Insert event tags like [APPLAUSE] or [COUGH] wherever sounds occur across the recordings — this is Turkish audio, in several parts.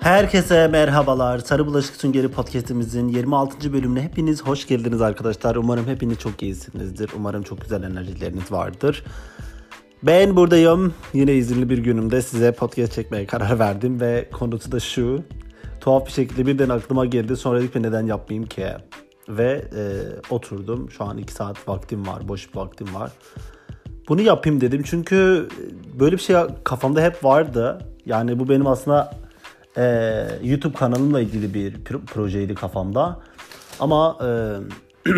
Herkese merhabalar. Sarı Bulaşık Süngeri Podcast'imizin 26. bölümüne hepiniz hoş geldiniz arkadaşlar. Umarım hepiniz çok iyisinizdir. Umarım çok güzel enerjileriniz vardır. Ben buradayım. Yine izinli bir günümde size podcast çekmeye karar verdim ve konusu da şu. Tuhaf bir şekilde birden aklıma geldi. Sonra dedik neden yapmayayım ki? Ve e, oturdum. Şu an 2 saat vaktim var. Boş bir vaktim var. Bunu yapayım dedim. Çünkü böyle bir şey kafamda hep vardı. Yani bu benim aslında e, YouTube kanalımla ilgili bir projeydi kafamda. Ama e, [CLEARS THROAT]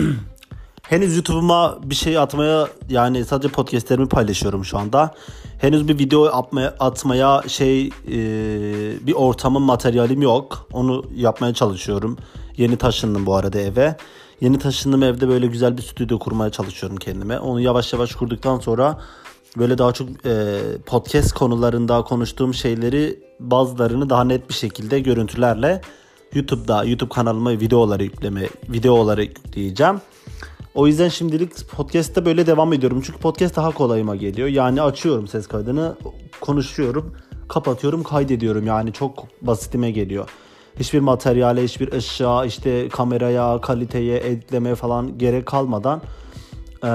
henüz YouTube'uma bir şey atmaya yani sadece podcastlerimi paylaşıyorum şu anda. Henüz bir video atmaya, atmaya şey e, bir ortamın materyalim yok. Onu yapmaya çalışıyorum. Yeni taşındım bu arada eve. Yeni taşındım evde böyle güzel bir stüdyo kurmaya çalışıyorum kendime. Onu yavaş yavaş kurduktan sonra böyle daha çok e, podcast konularında konuştuğum şeyleri bazılarını daha net bir şekilde görüntülerle YouTube'da YouTube kanalıma videoları yükleme videoları yükleyeceğim. O yüzden şimdilik podcast'te böyle devam ediyorum. Çünkü podcast daha kolayıma geliyor. Yani açıyorum ses kaydını, konuşuyorum, kapatıyorum, kaydediyorum. Yani çok basitime geliyor. Hiçbir materyale, hiçbir ışığa, işte kameraya, kaliteye, editleme falan gerek kalmadan e,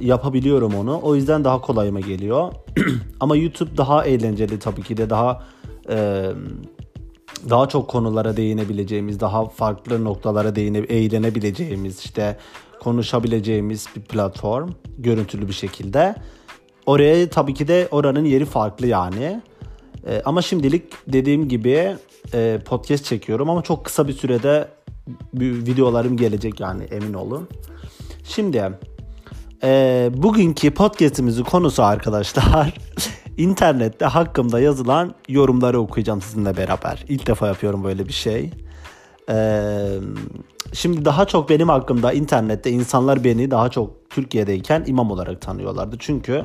yapabiliyorum onu. O yüzden daha kolayıma geliyor. [CLEARS THROAT] Ama YouTube daha eğlenceli tabii ki de daha e, daha çok konulara değinebileceğimiz, daha farklı noktalara değine, eğlenebileceğimiz, işte konuşabileceğimiz bir platform görüntülü bir şekilde. Oraya tabii ki de oranın yeri farklı yani. E, ama şimdilik dediğim gibi e, podcast çekiyorum ama çok kısa bir sürede videolarım gelecek yani emin olun. Şimdi e, bugünkü podcastimizin konusu arkadaşlar [LAUGHS] internette hakkımda yazılan yorumları okuyacağım sizinle beraber. İlk defa yapıyorum böyle bir şey. Ee, şimdi daha çok benim hakkımda internette insanlar beni daha çok Türkiye'deyken imam olarak tanıyorlardı. Çünkü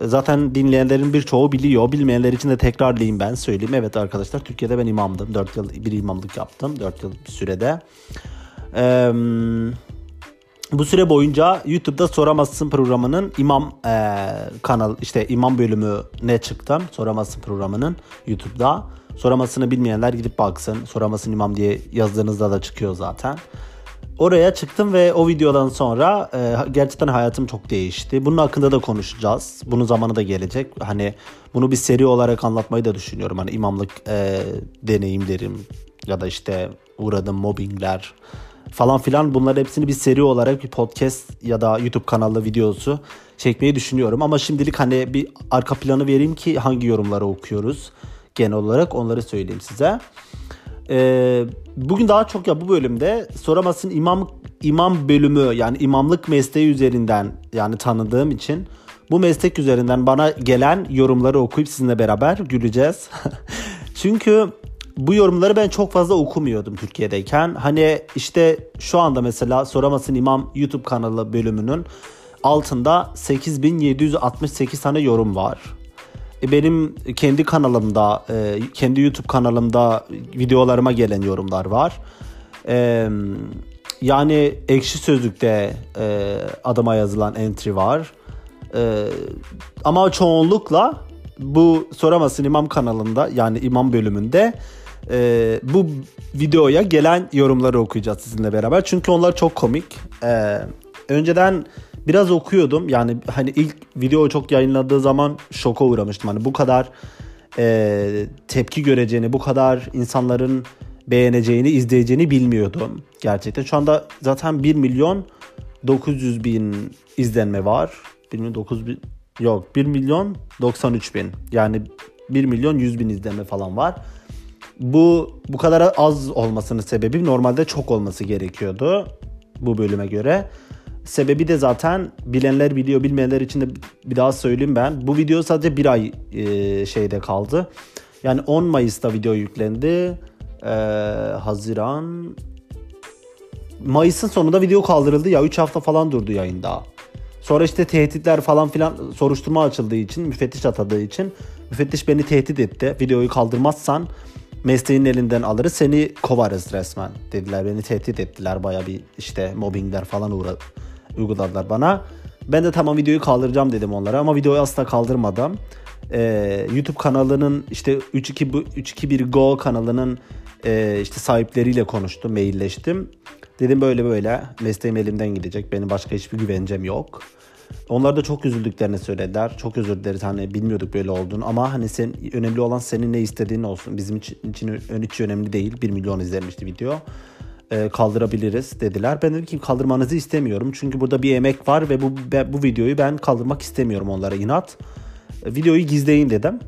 e, zaten dinleyenlerin birçoğu biliyor. Bilmeyenler için de tekrarlayayım ben söyleyeyim. Evet arkadaşlar Türkiye'de ben imamdım. 4 yıl bir imamlık yaptım. 4 yıl bir sürede. Eee bu süre boyunca YouTube'da Soramazsın programının imam e, kanal işte imam bölümü ne çıktım Soramazsın programının YouTube'da. Soramasını bilmeyenler gidip baksın. Soramasın imam diye yazdığınızda da çıkıyor zaten. Oraya çıktım ve o videodan sonra e, gerçekten hayatım çok değişti. Bunun hakkında da konuşacağız. Bunun zamanı da gelecek. Hani bunu bir seri olarak anlatmayı da düşünüyorum. Hani imamlık e, deneyimlerim ya da işte uğradığım mobbingler falan filan bunların hepsini bir seri olarak bir podcast ya da YouTube kanalı videosu çekmeyi düşünüyorum. Ama şimdilik hani bir arka planı vereyim ki hangi yorumları okuyoruz genel olarak onları söyleyeyim size. Ee, bugün daha çok ya bu bölümde Soramas'ın imam imam bölümü yani imamlık mesleği üzerinden yani tanıdığım için bu meslek üzerinden bana gelen yorumları okuyup sizinle beraber güleceğiz. [LAUGHS] Çünkü bu yorumları ben çok fazla okumuyordum Türkiye'deyken. Hani işte şu anda mesela Soramasın İmam YouTube kanalı bölümünün altında 8768 tane yorum var. E benim kendi kanalımda, e, kendi YouTube kanalımda videolarıma gelen yorumlar var. E, yani ekşi sözlükte adıma yazılan entry var. Ama çoğunlukla bu Soramasın İmam kanalında yani imam bölümünde e, bu videoya gelen yorumları okuyacağız sizinle beraber. Çünkü onlar çok komik. E, önceden biraz okuyordum. Yani hani ilk video çok yayınladığı zaman şoka uğramıştım. Hani bu kadar e, tepki göreceğini, bu kadar insanların beğeneceğini, izleyeceğini bilmiyordum gerçekten. Şu anda zaten 1 milyon 900 bin izlenme var. 1 milyon 9 bin yok 1 milyon 93 bin yani 1 milyon 100 bin izlenme falan var. Bu bu kadar az olmasının sebebi normalde çok olması gerekiyordu bu bölüme göre. Sebebi de zaten bilenler biliyor bilmeyenler için de bir daha söyleyeyim ben. Bu video sadece bir ay e, şeyde kaldı. Yani 10 Mayıs'ta video yüklendi. E, Haziran Mayıs'ın sonunda video kaldırıldı ya 3 hafta falan durdu yayında. Sonra işte tehditler falan filan soruşturma açıldığı için müfettiş atadığı için müfettiş beni tehdit etti. Videoyu kaldırmazsan mesleğin elinden alırız seni kovarız resmen dediler. Beni tehdit ettiler baya bir işte mobbingler falan uğra uyguladılar bana. Ben de tamam videoyu kaldıracağım dedim onlara ama videoyu asla kaldırmadım. e, YouTube kanalının işte 321 Go kanalının e, işte sahipleriyle konuştum, mailleştim. Dedim böyle böyle mesleğim elimden gidecek. Benim başka hiçbir güvencem yok. Onlar da çok üzüldüklerini söylediler. Çok özür dileriz hani bilmiyorduk böyle olduğunu ama hani sen önemli olan senin ne istediğin olsun. Bizim için, için hiç önemli değil. 1 milyon izlenmişti video. Ee, kaldırabiliriz dediler. Ben dedim ki kaldırmanızı istemiyorum. Çünkü burada bir emek var ve bu bu videoyu ben kaldırmak istemiyorum onlara inat. Ee, videoyu gizleyin dedim.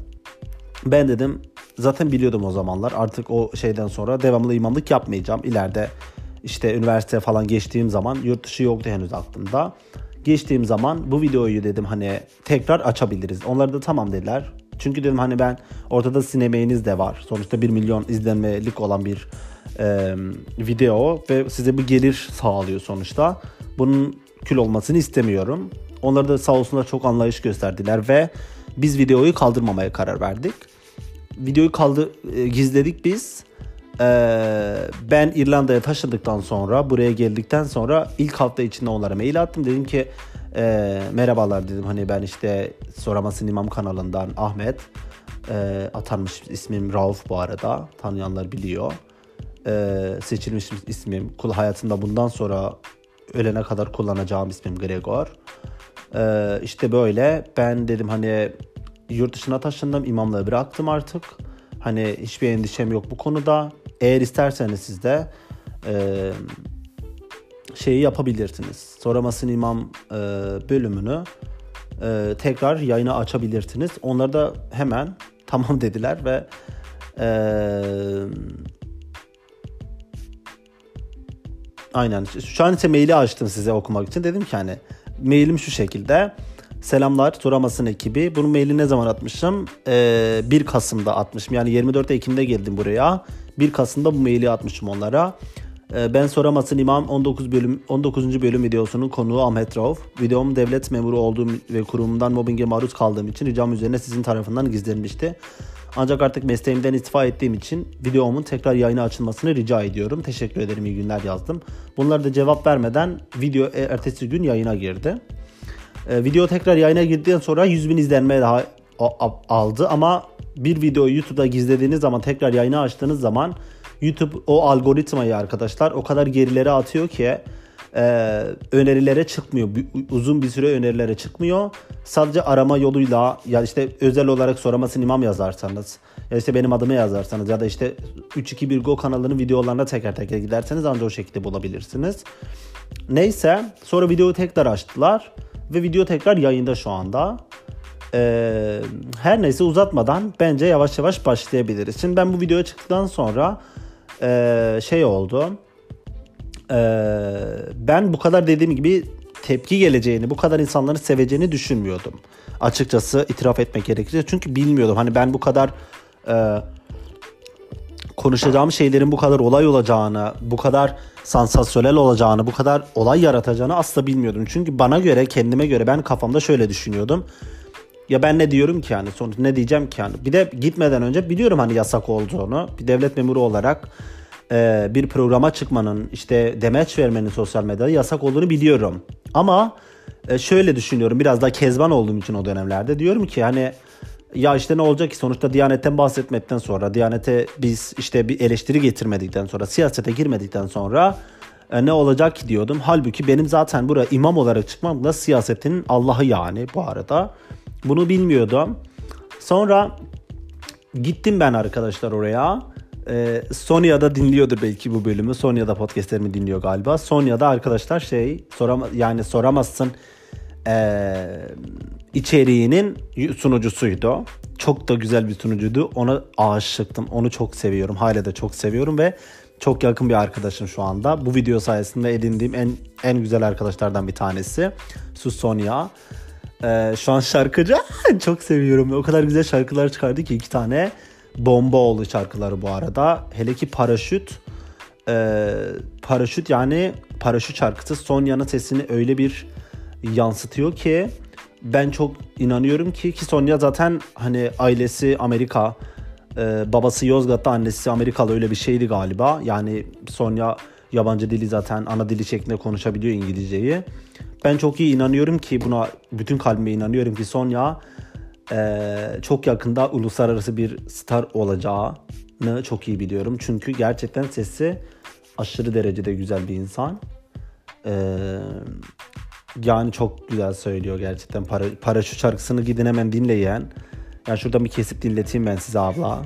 Ben dedim zaten biliyordum o zamanlar. Artık o şeyden sonra devamlı imamlık yapmayacağım. İleride işte üniversite falan geçtiğim zaman yurt dışı yoktu henüz aklımda geçtiğim zaman bu videoyu dedim hani tekrar açabiliriz. Onlar da tamam dediler. Çünkü dedim hani ben ortada sinemeğiniz de var. Sonuçta 1 milyon izlenmelik olan bir e, video ve size bir gelir sağlıyor sonuçta. Bunun kül olmasını istemiyorum. Onlar da sağ olsunlar çok anlayış gösterdiler ve biz videoyu kaldırmamaya karar verdik. Videoyu kaldı e, gizledik biz. Ee, ben İrlanda'ya taşındıktan sonra buraya geldikten sonra ilk hafta içinde onlara mail attım. Dedim ki e, merhabalar dedim hani ben işte Soramasın İmam kanalından Ahmet. E, atanmış ismim Rauf bu arada. Tanıyanlar biliyor. E, seçilmiş ismim. Kul hayatımda bundan sonra ölene kadar kullanacağım ismim Gregor. E, işte böyle ben dedim hani yurt dışına taşındım imamlığı bıraktım artık. Hani hiçbir endişem yok bu konuda. Eğer isterseniz siz de e, şeyi yapabilirsiniz. Soramasın İmam e, bölümünü e, tekrar yayına açabilirsiniz. Onlar da hemen [LAUGHS] tamam dediler ve e, aynen şu an ise maili açtım size okumak için. Dedim ki hani mailim şu şekilde. Selamlar Soramasın ekibi. Bunun maili ne zaman atmışım? Ee, 1 Kasım'da atmışım. Yani 24 Ekim'de geldim buraya. 1 Kasım'da bu maili atmışım onlara. Ee, ben Soramasın İmam 19 bölüm 19. bölüm videosunun konuğu Ahmet Rauf. Videom devlet memuru olduğum ve kurumumdan mobbinge maruz kaldığım için ricam üzerine sizin tarafından gizlenmişti. Ancak artık mesleğimden istifa ettiğim için videomun tekrar yayına açılmasını rica ediyorum. Teşekkür ederim iyi günler yazdım. Bunlara da cevap vermeden video e, ertesi gün yayına girdi. Ee, video tekrar yayına girdikten sonra 100 bin izlenme daha aldı ama bir videoyu YouTube'da gizlediğiniz zaman tekrar yayına açtığınız zaman YouTube o algoritmayı arkadaşlar o kadar gerilere atıyor ki e, önerilere çıkmıyor. Uzun bir süre önerilere çıkmıyor. Sadece arama yoluyla ya işte özel olarak soramasın imam yazarsanız ya işte benim adımı yazarsanız ya da işte 321 Go kanalının videolarına teker teker giderseniz ancak o şekilde bulabilirsiniz. Neyse sonra videoyu tekrar açtılar ve video tekrar yayında şu anda. Ee, her neyse uzatmadan bence yavaş yavaş başlayabiliriz. Şimdi ben bu videoya çıktıktan sonra e, şey oldu. E, ben bu kadar dediğim gibi tepki geleceğini, bu kadar insanların seveceğini düşünmüyordum. Açıkçası itiraf etmek gerekirse. Çünkü bilmiyordum. Hani ben bu kadar e, konuşacağım şeylerin bu kadar olay olacağını, bu kadar sansasyonel olacağını, bu kadar olay yaratacağını asla bilmiyordum. Çünkü bana göre, kendime göre ben kafamda şöyle düşünüyordum. Ya ben ne diyorum ki yani sonuç ne diyeceğim ki yani. Bir de gitmeden önce biliyorum hani yasak olduğunu. Bir devlet memuru olarak e, bir programa çıkmanın işte demeç vermenin sosyal medyada yasak olduğunu biliyorum. Ama e, şöyle düşünüyorum biraz daha kezban olduğum için o dönemlerde diyorum ki hani ya işte ne olacak ki sonuçta Diyanet'ten bahsetmekten sonra Diyanet'e biz işte bir eleştiri getirmedikten sonra siyasete girmedikten sonra e, ne olacak ki diyordum. Halbuki benim zaten buraya imam olarak çıkmamla siyasetin Allah'ı yani bu arada. Bunu bilmiyordum. Sonra gittim ben arkadaşlar oraya. Ee, Sonya'da dinliyordur belki bu bölümü. Sonya'da podcastlerimi dinliyor galiba. Sonya'da arkadaşlar şey sorama, yani soramazsın ee, içeriğinin sunucusuydu. Çok da güzel bir sunucuydu. Ona aşıktım. Onu çok seviyorum. Hala da çok seviyorum ve çok yakın bir arkadaşım şu anda. Bu video sayesinde edindiğim en en güzel arkadaşlardan bir tanesi. Sus Sonya. Ee, şu an şarkıcı [LAUGHS] çok seviyorum. O kadar güzel şarkılar çıkardı ki iki tane bomba oldu şarkıları bu arada. Hele ki Paraşüt. Ee, paraşüt yani Paraşüt şarkısı Sonya'nın sesini öyle bir yansıtıyor ki ben çok inanıyorum ki ki Sonya zaten hani ailesi Amerika e, babası Yozgat'ta annesi Amerikalı öyle bir şeydi galiba. Yani Sonya yabancı dili zaten ana dili şeklinde konuşabiliyor İngilizceyi. Ben çok iyi inanıyorum ki buna bütün kalbime inanıyorum ki Sonya e, çok yakında uluslararası bir star olacağını çok iyi biliyorum. Çünkü gerçekten sesi aşırı derecede güzel bir insan. E, yani çok güzel söylüyor gerçekten. Para, paraşüt şarkısını gidin hemen dinleyen. Yani şuradan bir kesip dinleteyim ben size abla.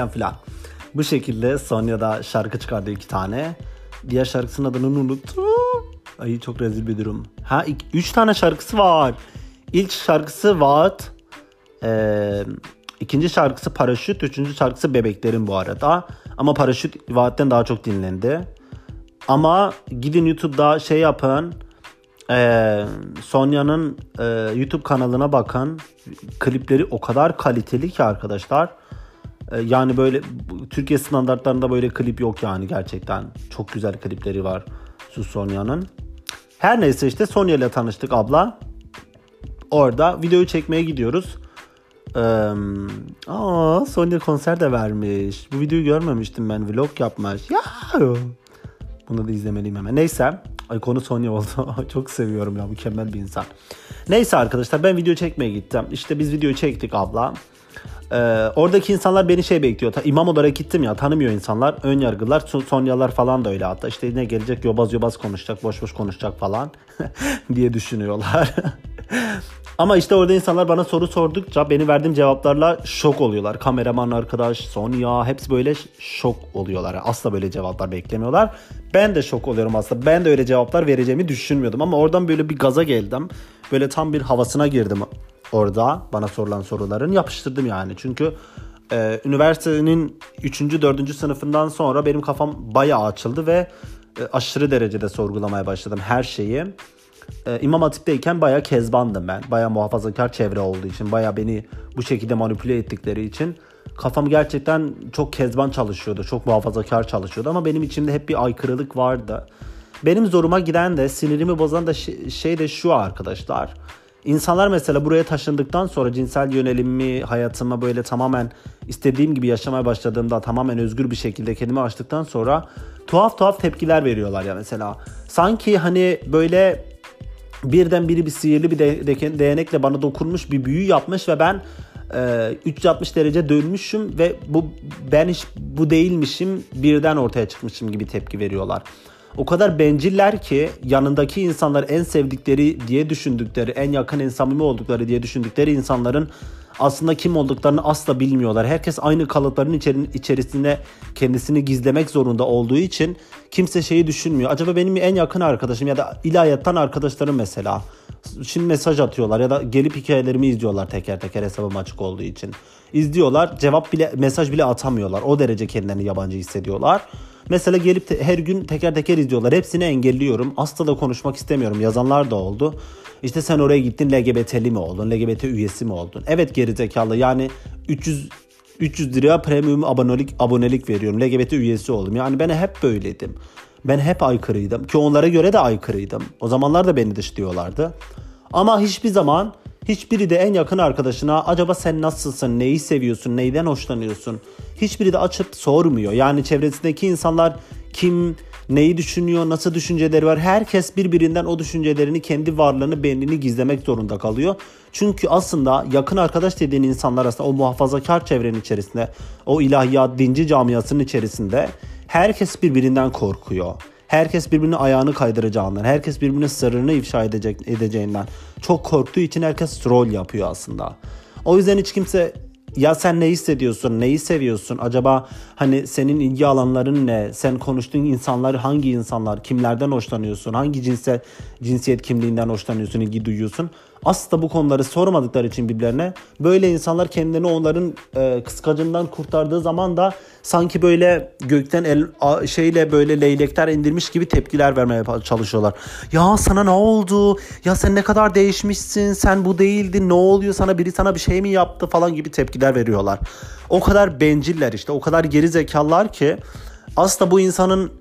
Falan filan. Bu şekilde Sonya da şarkı çıkardı iki tane. Diğer şarkısının adını unuttum. Ay çok rezil bir durum. Ha ik- üç tane şarkısı var. İlk şarkısı Vaat. Ee, ikinci şarkısı Paraşüt. Üçüncü şarkısı Bebeklerin bu arada. Ama Paraşüt Vaat'ten daha çok dinlendi. Ama gidin YouTube'da şey yapın. Ee, Sonya'nın e, YouTube kanalına bakın. Klipleri o kadar kaliteli ki arkadaşlar. Ee, yani böyle Türkiye standartlarında böyle klip yok yani gerçekten. Çok güzel klipleri var Su Sonya'nın. Her neyse işte Sonya ile tanıştık abla. Orada videoyu çekmeye gidiyoruz. Ee, aa, Sonya konser de vermiş. Bu videoyu görmemiştim ben. Vlog yapmış. Ya. Bunu da izlemeliyim hemen. Neyse. Ay konu Sonya oldu. [LAUGHS] Çok seviyorum ya. Mükemmel bir insan. Neyse arkadaşlar ben video çekmeye gittim. İşte biz video çektik abla. Ee, oradaki insanlar beni şey bekliyor. Ta, imam olarak gittim ya tanımıyor insanlar. Ön yargılar, Son- Sonyalar falan da öyle hatta. İşte ne gelecek yobaz yobaz konuşacak, boş boş konuşacak falan [LAUGHS] diye düşünüyorlar. [LAUGHS] Ama işte orada insanlar bana soru sordukça benim verdiğim cevaplarla şok oluyorlar. Kameraman arkadaş, Sonya hepsi böyle şok oluyorlar. Asla böyle cevaplar beklemiyorlar. Ben de şok oluyorum aslında. Ben de öyle cevaplar vereceğimi düşünmüyordum. Ama oradan böyle bir gaza geldim. Böyle tam bir havasına girdim orada bana sorulan soruların. Yapıştırdım yani. Çünkü e, üniversitenin 3. 4. sınıfından sonra benim kafam bayağı açıldı ve e, aşırı derecede sorgulamaya başladım her şeyi. Ee, İmam Hatip'teyken bayağı kezbandım ben. Bayağı muhafazakar çevre olduğu için, bayağı beni bu şekilde manipüle ettikleri için kafam gerçekten çok kezban çalışıyordu. Çok muhafazakar çalışıyordu ama benim içimde hep bir aykırılık vardı. Benim zoruma giden de sinirimi bozan da şey de şu arkadaşlar. İnsanlar mesela buraya taşındıktan sonra cinsel yönelimimi hayatıma böyle tamamen istediğim gibi yaşamaya başladığımda tamamen özgür bir şekilde kendimi açtıktan sonra tuhaf tuhaf tepkiler veriyorlar ya mesela. Sanki hani böyle birden biri bir sihirli bir de- değnekle bana dokunmuş bir büyü yapmış ve ben e, 360 derece dönmüşüm ve bu ben hiç bu değilmişim birden ortaya çıkmışım gibi tepki veriyorlar. O kadar benciller ki yanındaki insanlar en sevdikleri diye düşündükleri, en yakın en samimi oldukları diye düşündükleri insanların aslında kim olduklarını asla bilmiyorlar. Herkes aynı kalıpların içeri- içerisinde kendisini gizlemek zorunda olduğu için kimse şeyi düşünmüyor. Acaba benim en yakın arkadaşım ya da ilahiyattan arkadaşlarım mesela şimdi mesaj atıyorlar ya da gelip hikayelerimi izliyorlar teker teker hesabım açık olduğu için. İzliyorlar cevap bile mesaj bile atamıyorlar. O derece kendilerini yabancı hissediyorlar. Mesela gelip te- her gün teker teker izliyorlar. Hepsini engelliyorum. Asla da konuşmak istemiyorum. Yazanlar da oldu. İşte sen oraya gittin LGBT'li mi oldun? LGBT üyesi mi oldun? Evet gerizekalı yani 300 300 liraya premium abonelik abonelik veriyorum. LGBT üyesi oldum. Yani ben hep böyleydim. Ben hep aykırıydım ki onlara göre de aykırıydım. O zamanlar da beni dışlıyorlardı. Ama hiçbir zaman hiçbiri de en yakın arkadaşına acaba sen nasılsın, neyi seviyorsun, neyden hoşlanıyorsun? Hiçbiri de açıp sormuyor. Yani çevresindeki insanlar kim, neyi düşünüyor, nasıl düşünceleri var. Herkes birbirinden o düşüncelerini, kendi varlığını, benliğini gizlemek zorunda kalıyor. Çünkü aslında yakın arkadaş dediğin insanlar aslında o muhafazakar çevrenin içerisinde, o ilahiyat, dinci camiasının içerisinde herkes birbirinden korkuyor. Herkes birbirinin ayağını kaydıracağından, herkes birbirinin sırrını ifşa edecek, edeceğinden çok korktuğu için herkes rol yapıyor aslında. O yüzden hiç kimse ya sen ne hissediyorsun, neyi seviyorsun, acaba hani senin ilgi alanların ne, sen konuştuğun insanlar hangi insanlar, kimlerden hoşlanıyorsun, hangi cinsel cinsiyet kimliğinden hoşlanıyorsun, ilgi duyuyorsun asla bu konuları sormadıkları için birbirlerine böyle insanlar kendilerini onların e, kıskacından kurtardığı zaman da sanki böyle gökten el a- şeyle böyle leylekler indirmiş gibi tepkiler vermeye çalışıyorlar. Ya sana ne oldu? Ya sen ne kadar değişmişsin? Sen bu değildin. Ne oluyor sana? Biri sana bir şey mi yaptı falan gibi tepkiler veriyorlar. O kadar benciller işte. O kadar geri zekalılar ki aslında bu insanın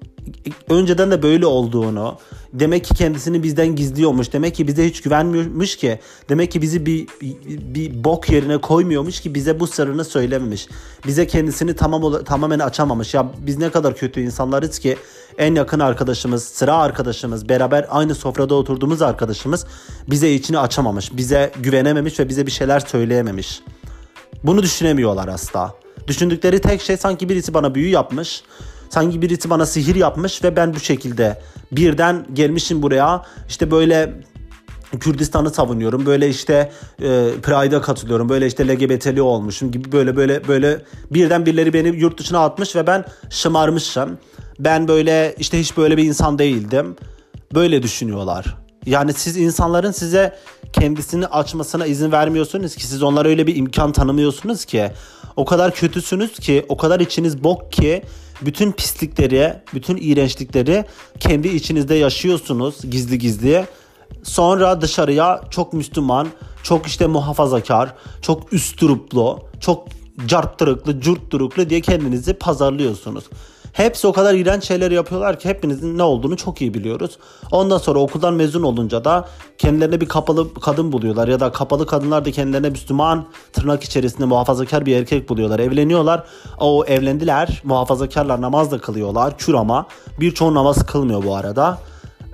önceden de böyle olduğunu, demek ki kendisini bizden gizliyormuş, demek ki bize hiç güvenmiyormuş ki, demek ki bizi bir, bir, bok yerine koymuyormuş ki bize bu sırrını söylememiş. Bize kendisini tamam tamamen açamamış. Ya biz ne kadar kötü insanlarız ki en yakın arkadaşımız, sıra arkadaşımız, beraber aynı sofrada oturduğumuz arkadaşımız bize içini açamamış, bize güvenememiş ve bize bir şeyler söyleyememiş. Bunu düşünemiyorlar asla. Düşündükleri tek şey sanki birisi bana büyü yapmış. Sanki birisi bana sihir yapmış ve ben bu şekilde birden gelmişim buraya. İşte böyle Kürdistan'ı savunuyorum. Böyle işte e, Pride'a katılıyorum. Böyle işte LGBT'li olmuşum gibi böyle böyle böyle birden birileri beni yurt dışına atmış ve ben şımarmışım. Ben böyle işte hiç böyle bir insan değildim. Böyle düşünüyorlar. Yani siz insanların size kendisini açmasına izin vermiyorsunuz ki siz onlara öyle bir imkan tanımıyorsunuz ki. O kadar kötüsünüz ki, o kadar içiniz bok ki bütün pislikleri, bütün iğrençlikleri kendi içinizde yaşıyorsunuz gizli gizli. Sonra dışarıya çok Müslüman, çok işte muhafazakar, çok üstüruplu, çok carttırıklı, curtturuklu diye kendinizi pazarlıyorsunuz. Hepsi o kadar iğrenç şeyler yapıyorlar ki hepinizin ne olduğunu çok iyi biliyoruz. Ondan sonra okuldan mezun olunca da kendilerine bir kapalı kadın buluyorlar ya da kapalı kadınlar da kendilerine Müslüman tırnak içerisinde muhafazakar bir erkek buluyorlar. Evleniyorlar. O evlendiler. Muhafazakarlar namaz da kılıyorlar. Kür ama birçoğu namaz kılmıyor bu arada.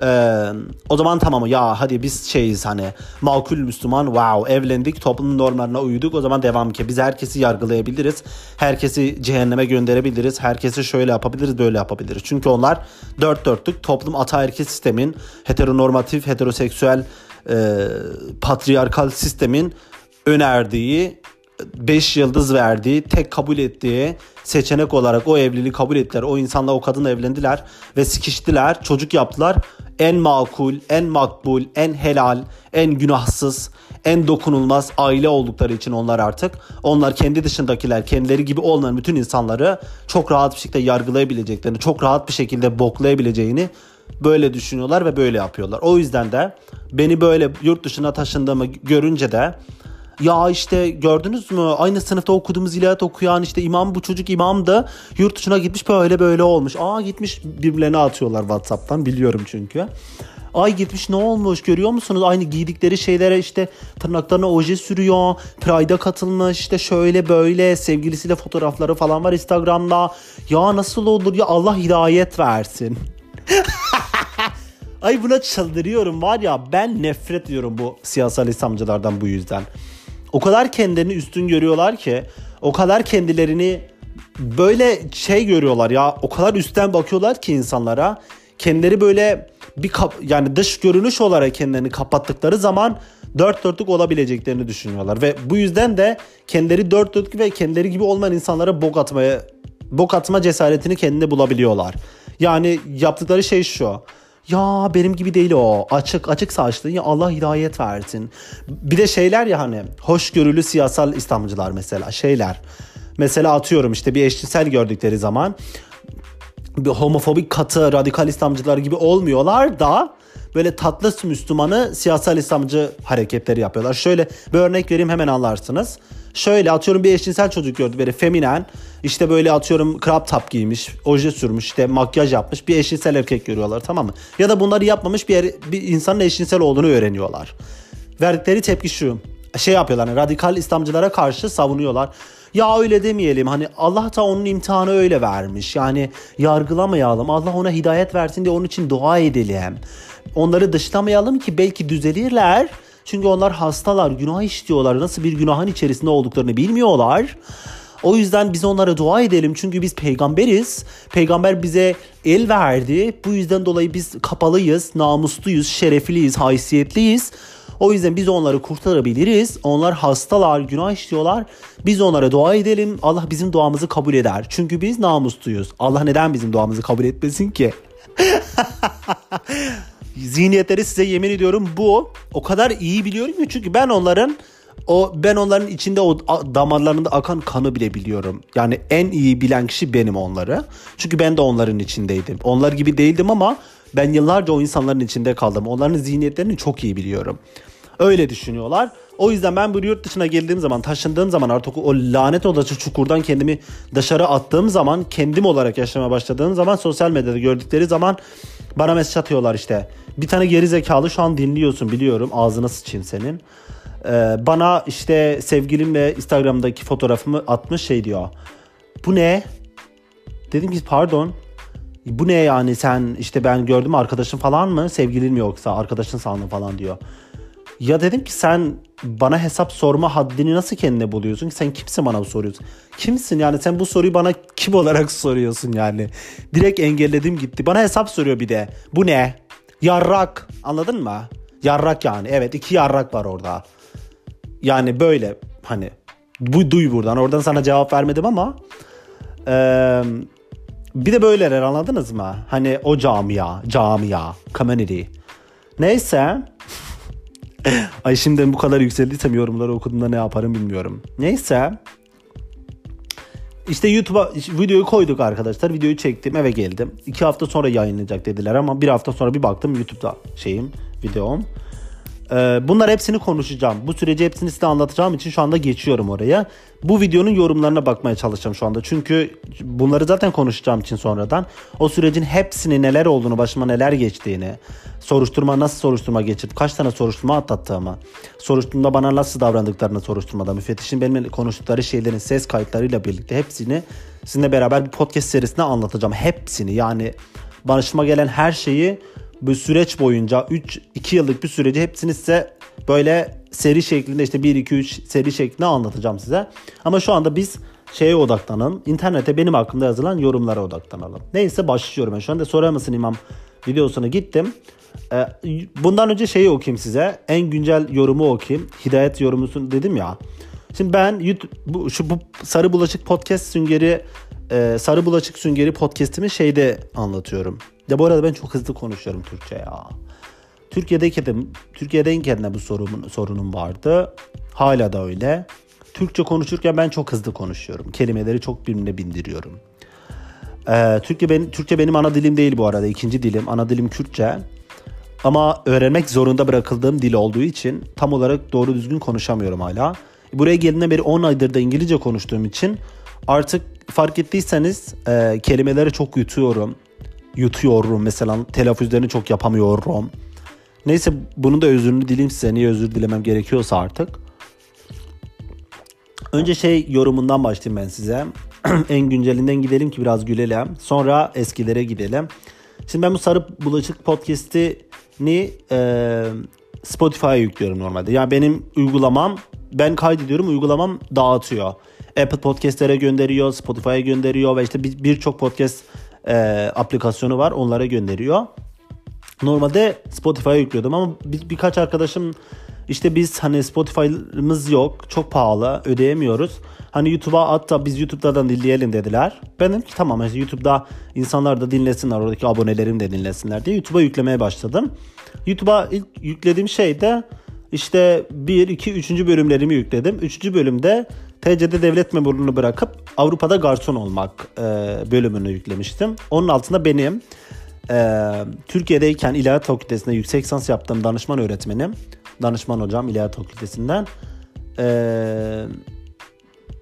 Ee, o zaman tamam ya hadi biz şeyiz hani makul Müslüman wow evlendik toplumun normlarına uyduk o zaman devam ki biz herkesi yargılayabiliriz herkesi cehenneme gönderebiliriz herkesi şöyle yapabiliriz böyle yapabiliriz çünkü onlar dört dörtlük toplum ataerkil sistemin heteronormatif heteroseksüel e, patriarkal sistemin önerdiği 5 yıldız verdiği, tek kabul ettiği seçenek olarak o evliliği kabul ettiler. O insanla o kadınla evlendiler ve sikiştiler, çocuk yaptılar. En makul, en makbul, en helal, en günahsız, en dokunulmaz aile oldukları için onlar artık onlar kendi dışındakiler, kendileri gibi olmayan bütün insanları çok rahat bir şekilde yargılayabileceklerini, çok rahat bir şekilde boklayabileceğini böyle düşünüyorlar ve böyle yapıyorlar. O yüzden de beni böyle yurt dışına taşındığımı görünce de ya işte gördünüz mü aynı sınıfta okuduğumuz ilahiyat okuyan işte imam bu çocuk imam da yurt dışına gitmiş böyle böyle olmuş. Aa gitmiş birbirlerine atıyorlar Whatsapp'tan biliyorum çünkü. Ay gitmiş ne olmuş görüyor musunuz? Aynı giydikleri şeylere işte tırnaklarına oje sürüyor. Pride'a katılmış işte şöyle böyle sevgilisiyle fotoğrafları falan var Instagram'da. Ya nasıl olur ya Allah hidayet versin. [LAUGHS] Ay buna çıldırıyorum var ya ben nefret ediyorum bu siyasal İslamcılardan bu yüzden. O kadar kendilerini üstün görüyorlar ki o kadar kendilerini böyle şey görüyorlar ya o kadar üstten bakıyorlar ki insanlara kendileri böyle bir kap, yani dış görünüş olarak kendilerini kapattıkları zaman dört dörtlük olabileceklerini düşünüyorlar ve bu yüzden de kendileri dört dörtlük ve kendileri gibi olmayan insanlara bok atmaya bok atma cesaretini kendinde bulabiliyorlar. Yani yaptıkları şey şu. Ya benim gibi değil o. Açık açık saçlı. Ya Allah hidayet versin. Bir de şeyler ya hani hoşgörülü siyasal İslamcılar mesela şeyler. Mesela atıyorum işte bir eşcinsel gördükleri zaman bir homofobik katı radikal İslamcılar gibi olmuyorlar da böyle tatlı Müslümanı siyasal İslamcı hareketleri yapıyorlar. Şöyle bir örnek vereyim hemen anlarsınız. Şöyle atıyorum bir eşcinsel çocuk gördü böyle feminen işte böyle atıyorum crop top giymiş, oje sürmüş, işte makyaj yapmış bir eşcinsel erkek görüyorlar tamam mı? Ya da bunları yapmamış bir, yer, bir insanın eşcinsel olduğunu öğreniyorlar. Verdikleri tepki şu. Şey yapıyorlar hani radikal İslamcılara karşı savunuyorlar. Ya öyle demeyelim hani Allah da onun imtihanı öyle vermiş. Yani yargılamayalım. Allah ona hidayet versin diye onun için dua edelim. Onları dışlamayalım ki belki düzelirler. Çünkü onlar hastalar, günah işliyorlar. Nasıl bir günahın içerisinde olduklarını bilmiyorlar. O yüzden biz onlara dua edelim. Çünkü biz peygamberiz. Peygamber bize el verdi. Bu yüzden dolayı biz kapalıyız, namusluyuz, şerefliyiz, haysiyetliyiz. O yüzden biz onları kurtarabiliriz. Onlar hastalar, günah işliyorlar. Biz onlara dua edelim. Allah bizim duamızı kabul eder. Çünkü biz namusluyuz. Allah neden bizim duamızı kabul etmesin ki? [LAUGHS] zihniyetleri size yemin ediyorum bu o kadar iyi biliyorum ki çünkü ben onların o ben onların içinde o damarlarında akan kanı bile biliyorum. Yani en iyi bilen kişi benim onları. Çünkü ben de onların içindeydim. Onlar gibi değildim ama ben yıllarca o insanların içinde kaldım. Onların zihniyetlerini çok iyi biliyorum. Öyle düşünüyorlar. O yüzden ben bu yurt dışına geldiğim zaman, taşındığım zaman artık o lanet olası çukurdan kendimi dışarı attığım zaman, kendim olarak yaşamaya başladığım zaman sosyal medyada gördükleri zaman bana mesaj atıyorlar işte. Bir tane geri zekalı şu an dinliyorsun biliyorum. Ağzına sıçayım senin. Ee, bana işte sevgilimle Instagram'daki fotoğrafımı atmış şey diyor. Bu ne? Dedim ki pardon. Bu ne yani sen işte ben gördüm arkadaşın falan mı? Sevgilin mi yoksa arkadaşın sandım falan diyor. Ya dedim ki sen bana hesap sorma haddini nasıl kendine buluyorsun sen kimsin bana bu soruyorsun? Kimsin yani sen bu soruyu bana kim olarak [LAUGHS] soruyorsun yani? Direkt engelledim gitti. Bana hesap soruyor bir de. Bu ne? Yarrak. Anladın mı? Yarrak yani. Evet iki yarrak var orada. Yani böyle hani bu duy buradan. Oradan sana cevap vermedim ama eee, bir de böyleler anladınız mı? Hani o camia, camia, community. Neyse. Ay şimdi bu kadar yükseldiysem yorumları okuduğumda ne yaparım bilmiyorum. Neyse. İşte YouTube'a videoyu koyduk arkadaşlar. Videoyu çektim eve geldim. İki hafta sonra yayınlayacak dediler ama bir hafta sonra bir baktım YouTube'da şeyim videom. Ee, bunlar hepsini konuşacağım. Bu süreci hepsini size anlatacağım için şu anda geçiyorum oraya. Bu videonun yorumlarına bakmaya çalışacağım şu anda. Çünkü bunları zaten konuşacağım için sonradan. O sürecin hepsini neler olduğunu, başıma neler geçtiğini, soruşturma nasıl soruşturma geçirdim, kaç tane soruşturma atlattığımı, soruşturmada bana nasıl davrandıklarını soruşturmada, müfettişin benimle konuştukları şeylerin ses kayıtlarıyla birlikte hepsini sizinle beraber bir podcast serisinde anlatacağım. Hepsini yani başıma gelen her şeyi bu süreç boyunca 3 2 yıllık bir süreci hepsini size böyle seri şeklinde işte 1 2 3 seri şeklinde anlatacağım size. Ama şu anda biz şeye odaklanalım. İnternete benim hakkımda yazılan yorumlara odaklanalım. Neyse başlıyorum ben. Şu anda sorar mısın imam videosuna gittim. Ee, bundan önce şeyi okuyayım size. En güncel yorumu okuyayım. Hidayet yorumunu dedim ya. Şimdi ben YouTube, bu, şu bu Sarı Bulaşık Podcast süngeri e, Sarı Bulaşık Süngeri podcast'imi şeyde anlatıyorum. Ya bu arada ben çok hızlı konuşuyorum Türkçe ya. Türkiye'deyken de, Türkiye'deyken de bu sorunum, sorunum vardı. Hala da öyle. Türkçe konuşurken ben çok hızlı konuşuyorum. Kelimeleri çok birbirine bindiriyorum. Ee, Türkçe, ben, Türkçe benim ana dilim değil bu arada. ikinci dilim. Ana dilim Kürtçe. Ama öğrenmek zorunda bırakıldığım dil olduğu için tam olarak doğru düzgün konuşamıyorum hala. Buraya geldiğimden beri 10 aydır da İngilizce konuştuğum için artık fark ettiyseniz e, kelimeleri çok yutuyorum. Yutuyorum mesela telaffuzlarını çok yapamıyorum. Neyse bunun da özrünü dileyim size. Niye özür dilemem gerekiyorsa artık. Önce şey yorumundan başlayayım ben size. [CLEARS THROAT] en güncelinden gidelim ki biraz gülelim. Sonra eskilere gidelim. Şimdi ben bu Sarı Bulaşık Podcast'ini e, Spotify'a yüklüyorum normalde. Yani benim uygulamam ben kaydediyorum uygulamam dağıtıyor. Apple Podcast'lere gönderiyor, Spotify'a gönderiyor ve işte bir- birçok podcast e, aplikasyonu var onlara gönderiyor. Normalde Spotify'a yüklüyordum ama bir, birkaç arkadaşım işte biz hani Spotify'ımız yok çok pahalı ödeyemiyoruz. Hani YouTube'a at da biz YouTube'dan dinleyelim dediler. Ben dedim ki tamam işte YouTube'da insanlar da dinlesinler oradaki abonelerim de dinlesinler diye YouTube'a yüklemeye başladım. YouTube'a ilk yüklediğim şey de işte 1, 2, 3. bölümlerimi yükledim. 3. bölümde TC'de devlet memurluğunu bırakıp Avrupa'da garson olmak e, bölümünü yüklemiştim. Onun altında benim e, Türkiye'deyken İlahiyat Fakültesi'nde yüksek lisans yaptığım danışman öğretmenim. Danışman hocam İlahiyat Fakültesinden. E,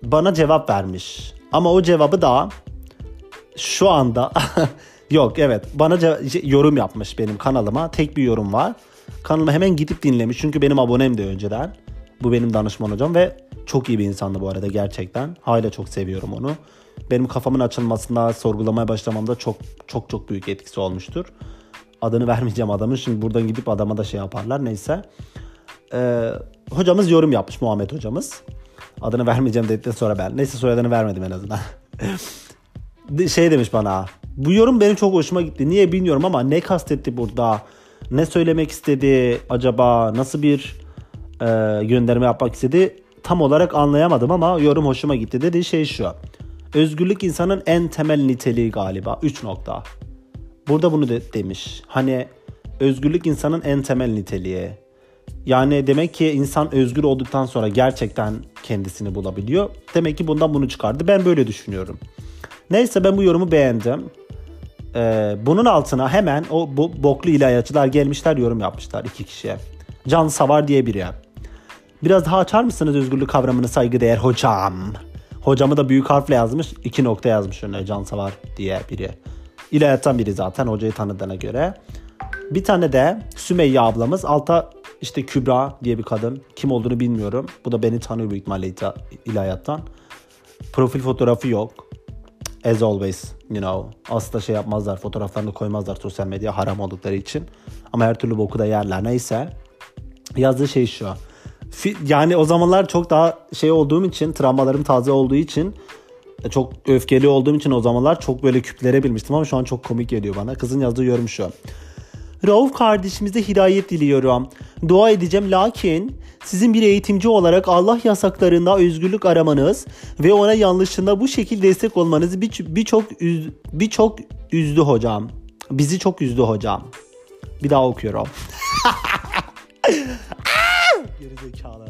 bana cevap vermiş. Ama o cevabı da şu anda [LAUGHS] yok evet bana şey, yorum yapmış benim kanalıma. Tek bir yorum var. Kanalıma hemen gidip dinlemiş. Çünkü benim abonem de önceden. Bu benim danışman hocam ve çok iyi bir insandı bu arada gerçekten. Hala çok seviyorum onu. Benim kafamın açılmasında, sorgulamaya başlamamda çok çok çok büyük etkisi olmuştur. Adını vermeyeceğim adamın. Şimdi buradan gidip adama da şey yaparlar. Neyse. Ee, hocamız yorum yapmış Muhammed hocamız. Adını vermeyeceğim dedikten sonra ben. Neyse soyadını vermedim en azından. [LAUGHS] Şey demiş bana. Bu yorum benim çok hoşuma gitti. Niye bilmiyorum ama ne kastetti burada? Ne söylemek istedi acaba? Nasıl bir e, gönderme yapmak istedi? Tam olarak anlayamadım ama yorum hoşuma gitti. Dediği şey şu. Özgürlük insanın en temel niteliği galiba. 3 nokta. Burada bunu de, demiş. Hani özgürlük insanın en temel niteliği. Yani demek ki insan özgür olduktan sonra gerçekten kendisini bulabiliyor. Demek ki bundan bunu çıkardı. Ben böyle düşünüyorum. Neyse ben bu yorumu beğendim. Ee, bunun altına hemen o bo- boklu ilahiyatçılar gelmişler yorum yapmışlar iki kişiye. Can Savar diye biri. Biraz daha açar mısınız özgürlük kavramını saygıdeğer hocam? Hocamı da büyük harfle yazmış. iki nokta yazmış önüne Can Savar diye biri. İlahiyattan biri zaten hocayı tanıdığına göre. Bir tane de Sümeyye ablamız. Alta işte Kübra diye bir kadın. Kim olduğunu bilmiyorum. Bu da beni tanıyor büyük ihtimalle ilahiyattan. Profil fotoğrafı yok. As always, you know. Asla şey yapmazlar. Fotoğraflarını koymazlar sosyal medya haram oldukları için. Ama her türlü boku da yerler. Neyse. Yazdığı şey şu. Yani o zamanlar çok daha şey olduğum için, travmalarım taze olduğu için çok öfkeli olduğum için o zamanlar çok böyle küplere bilmiştim ama şu an çok komik geliyor bana. Kızın yazdığı yorum şu. Rauf kardeşimize hidayet diliyorum. Dua edeceğim lakin sizin bir eğitimci olarak Allah yasaklarında özgürlük aramanız ve ona yanlışında bu şekilde destek olmanız bir- birçok üz, birçok üzdü hocam. Bizi çok üzdü hocam. Bir daha okuyorum. [LAUGHS] Gerizekalı.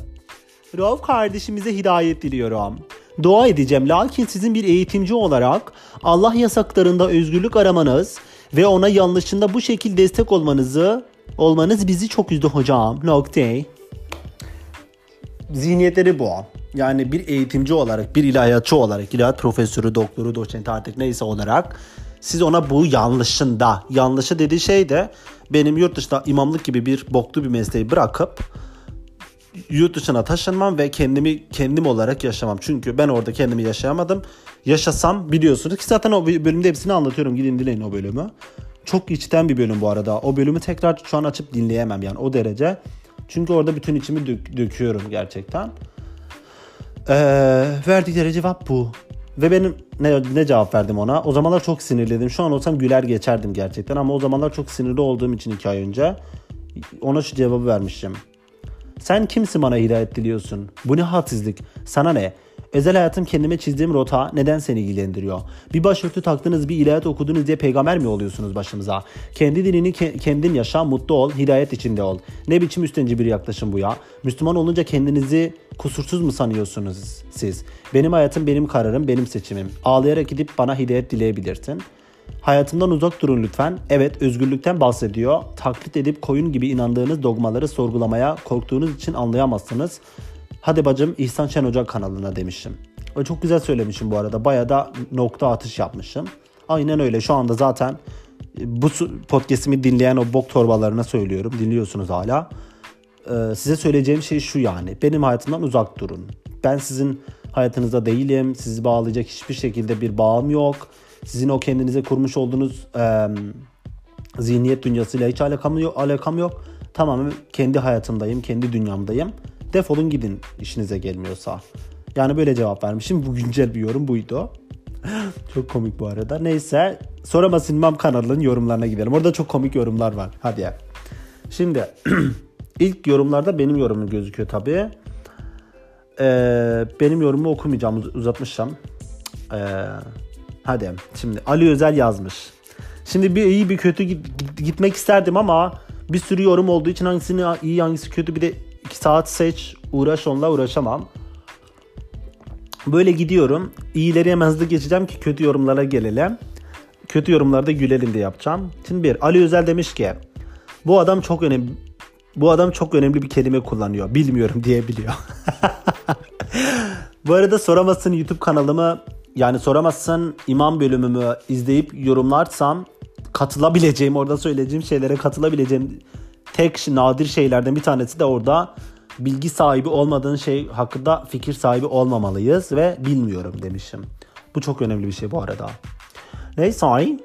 Rauf kardeşimize hidayet diliyorum. Dua edeceğim lakin sizin bir eğitimci olarak Allah yasaklarında özgürlük aramanız ve ona yanlışında bu şekilde destek olmanızı olmanız bizi çok üzdü hocam. Nokta. Zihniyetleri bu. Yani bir eğitimci olarak, bir ilahiyatçı olarak, ilahiyat profesörü, doktoru, doçenti artık neyse olarak siz ona bu yanlışında, yanlışı dediği şey de benim yurt dışında imamlık gibi bir boklu bir mesleği bırakıp yurt dışına taşınmam ve kendimi kendim olarak yaşamam. Çünkü ben orada kendimi yaşayamadım. Yaşasam biliyorsunuz ki zaten o bölümde hepsini anlatıyorum. Gidin dinleyin o bölümü. Çok içten bir bölüm bu arada. O bölümü tekrar şu an açıp dinleyemem yani o derece. Çünkü orada bütün içimi dök- döküyorum gerçekten. Ee, verdikleri cevap bu. Ve benim ne, ne cevap verdim ona? O zamanlar çok sinirliydim. Şu an olsam güler geçerdim gerçekten. Ama o zamanlar çok sinirli olduğum için iki ay önce ona şu cevabı vermişim. Sen kimsin bana hidayet diliyorsun? Bu ne hadsizlik? Sana ne? Özel hayatım kendime çizdiğim rota neden seni ilgilendiriyor? Bir başörtü taktınız, bir ilahiyat okudunuz diye peygamber mi oluyorsunuz başımıza? Kendi dinini ke- kendin yaşa, mutlu ol, hidayet içinde ol. Ne biçim üstenci bir yaklaşım bu ya? Müslüman olunca kendinizi kusursuz mu sanıyorsunuz siz? Benim hayatım benim kararım, benim seçimim. Ağlayarak gidip bana hidayet dileyebilirsin. Hayatımdan uzak durun lütfen. Evet özgürlükten bahsediyor. Taklit edip koyun gibi inandığınız dogmaları sorgulamaya korktuğunuz için anlayamazsınız. Hadi bacım İhsan Şen Ocak kanalına demişim. O çok güzel söylemişim bu arada. Baya da nokta atış yapmışım. Aynen öyle. Şu anda zaten bu su- podcast'imi dinleyen o bok torbalarına söylüyorum. Dinliyorsunuz hala. Ee, size söyleyeceğim şey şu yani. Benim hayatımdan uzak durun. Ben sizin hayatınızda değilim. Sizi bağlayacak hiçbir şekilde bir bağım yok. Sizin o kendinize kurmuş olduğunuz e, zihniyet dünyasıyla hiç alakam yok. Alakam yok. Tamamen kendi hayatımdayım, kendi dünyamdayım. Defolun gidin işinize gelmiyorsa. Yani böyle cevap vermişim. Bu güncel bir yorum buydu. [LAUGHS] çok komik bu arada. Neyse. Soramasın İmam kanalının yorumlarına gidelim. Orada çok komik yorumlar var. Hadi ya. Şimdi [CLEARS THROAT] ilk yorumlarda benim yorumum gözüküyor tabii. Ee, benim yorumumu okumayacağım. uz- Uzatmışım. Ee, hadi. Şimdi Ali Özel yazmış. Şimdi bir iyi bir kötü git- git- gitmek isterdim ama bir sürü yorum olduğu için hangisini iyi hangisi kötü bir de 2 saat seç uğraş onunla uğraşamam. Böyle gidiyorum. İyileri hemen hızlı geçeceğim ki kötü yorumlara gelelim. Kötü yorumlarda gülelim diye yapacağım. Şimdi bir Ali Özel demiş ki bu adam çok önemli bu adam çok önemli bir kelime kullanıyor. Bilmiyorum [LAUGHS] diyebiliyor. bu arada Soramazsın YouTube kanalımı yani Soramazsın imam bölümümü izleyip yorumlarsam katılabileceğim orada söyleyeceğim şeylere katılabileceğim tek nadir şeylerden bir tanesi de orada bilgi sahibi olmadığın şey hakkında fikir sahibi olmamalıyız ve bilmiyorum demişim. Bu çok önemli bir şey bu arada. Neyse ay.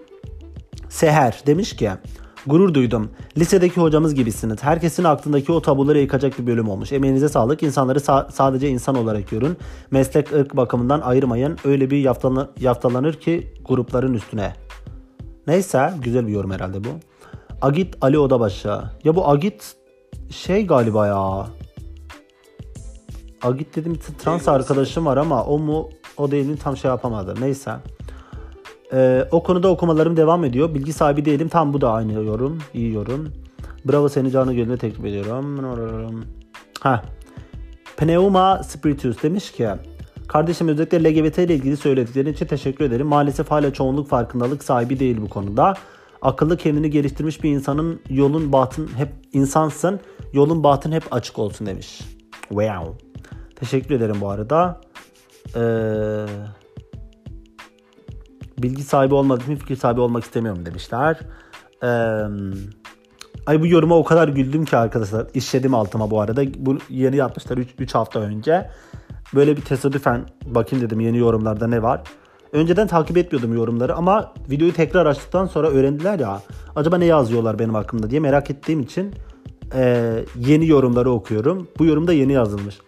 Seher demiş ki Gurur duydum. Lisedeki hocamız gibisiniz. Herkesin aklındaki o tabuları yıkacak bir bölüm olmuş. Emeğinize sağlık. İnsanları sa- sadece insan olarak görün. Meslek ırk bakımından ayırmayın. Öyle bir yaftalanır, yaftalanır ki grupların üstüne. Neyse güzel bir yorum herhalde bu. Agit Ali Odabaşı. Ya bu Agit şey galiba ya. Agit dedim trans arkadaşım var ama o mu o değil mi tam şey yapamadı. Neyse. Ee, o konuda okumalarım devam ediyor. Bilgi sahibi değilim. Tam bu da aynı yorum. İyi yorum. Bravo seni canı gönlüne teklif ediyorum. Ha. Pneuma Spiritus demiş ki Kardeşim özellikle LGBT ile ilgili söylediklerin için teşekkür ederim. Maalesef hala çoğunluk farkındalık sahibi değil bu konuda. Akıllı kendini geliştirmiş bir insanın yolun batın hep insansın. Yolun batın hep açık olsun demiş. Wow. Teşekkür ederim bu arada. Ee, bilgi sahibi olmadık mı fikir sahibi olmak istemiyorum demişler. Ee, ay bu yoruma o kadar güldüm ki arkadaşlar. İşledim altıma bu arada. Bu yeni yapmışlar 3 hafta önce. Böyle bir tesadüfen bakayım dedim yeni yorumlarda ne var. Önceden takip etmiyordum yorumları ama videoyu tekrar açtıktan sonra öğrendiler ya. Acaba ne yazıyorlar benim hakkımda diye merak ettiğim için e, yeni yorumları okuyorum. Bu yorum da yeni yazılmış.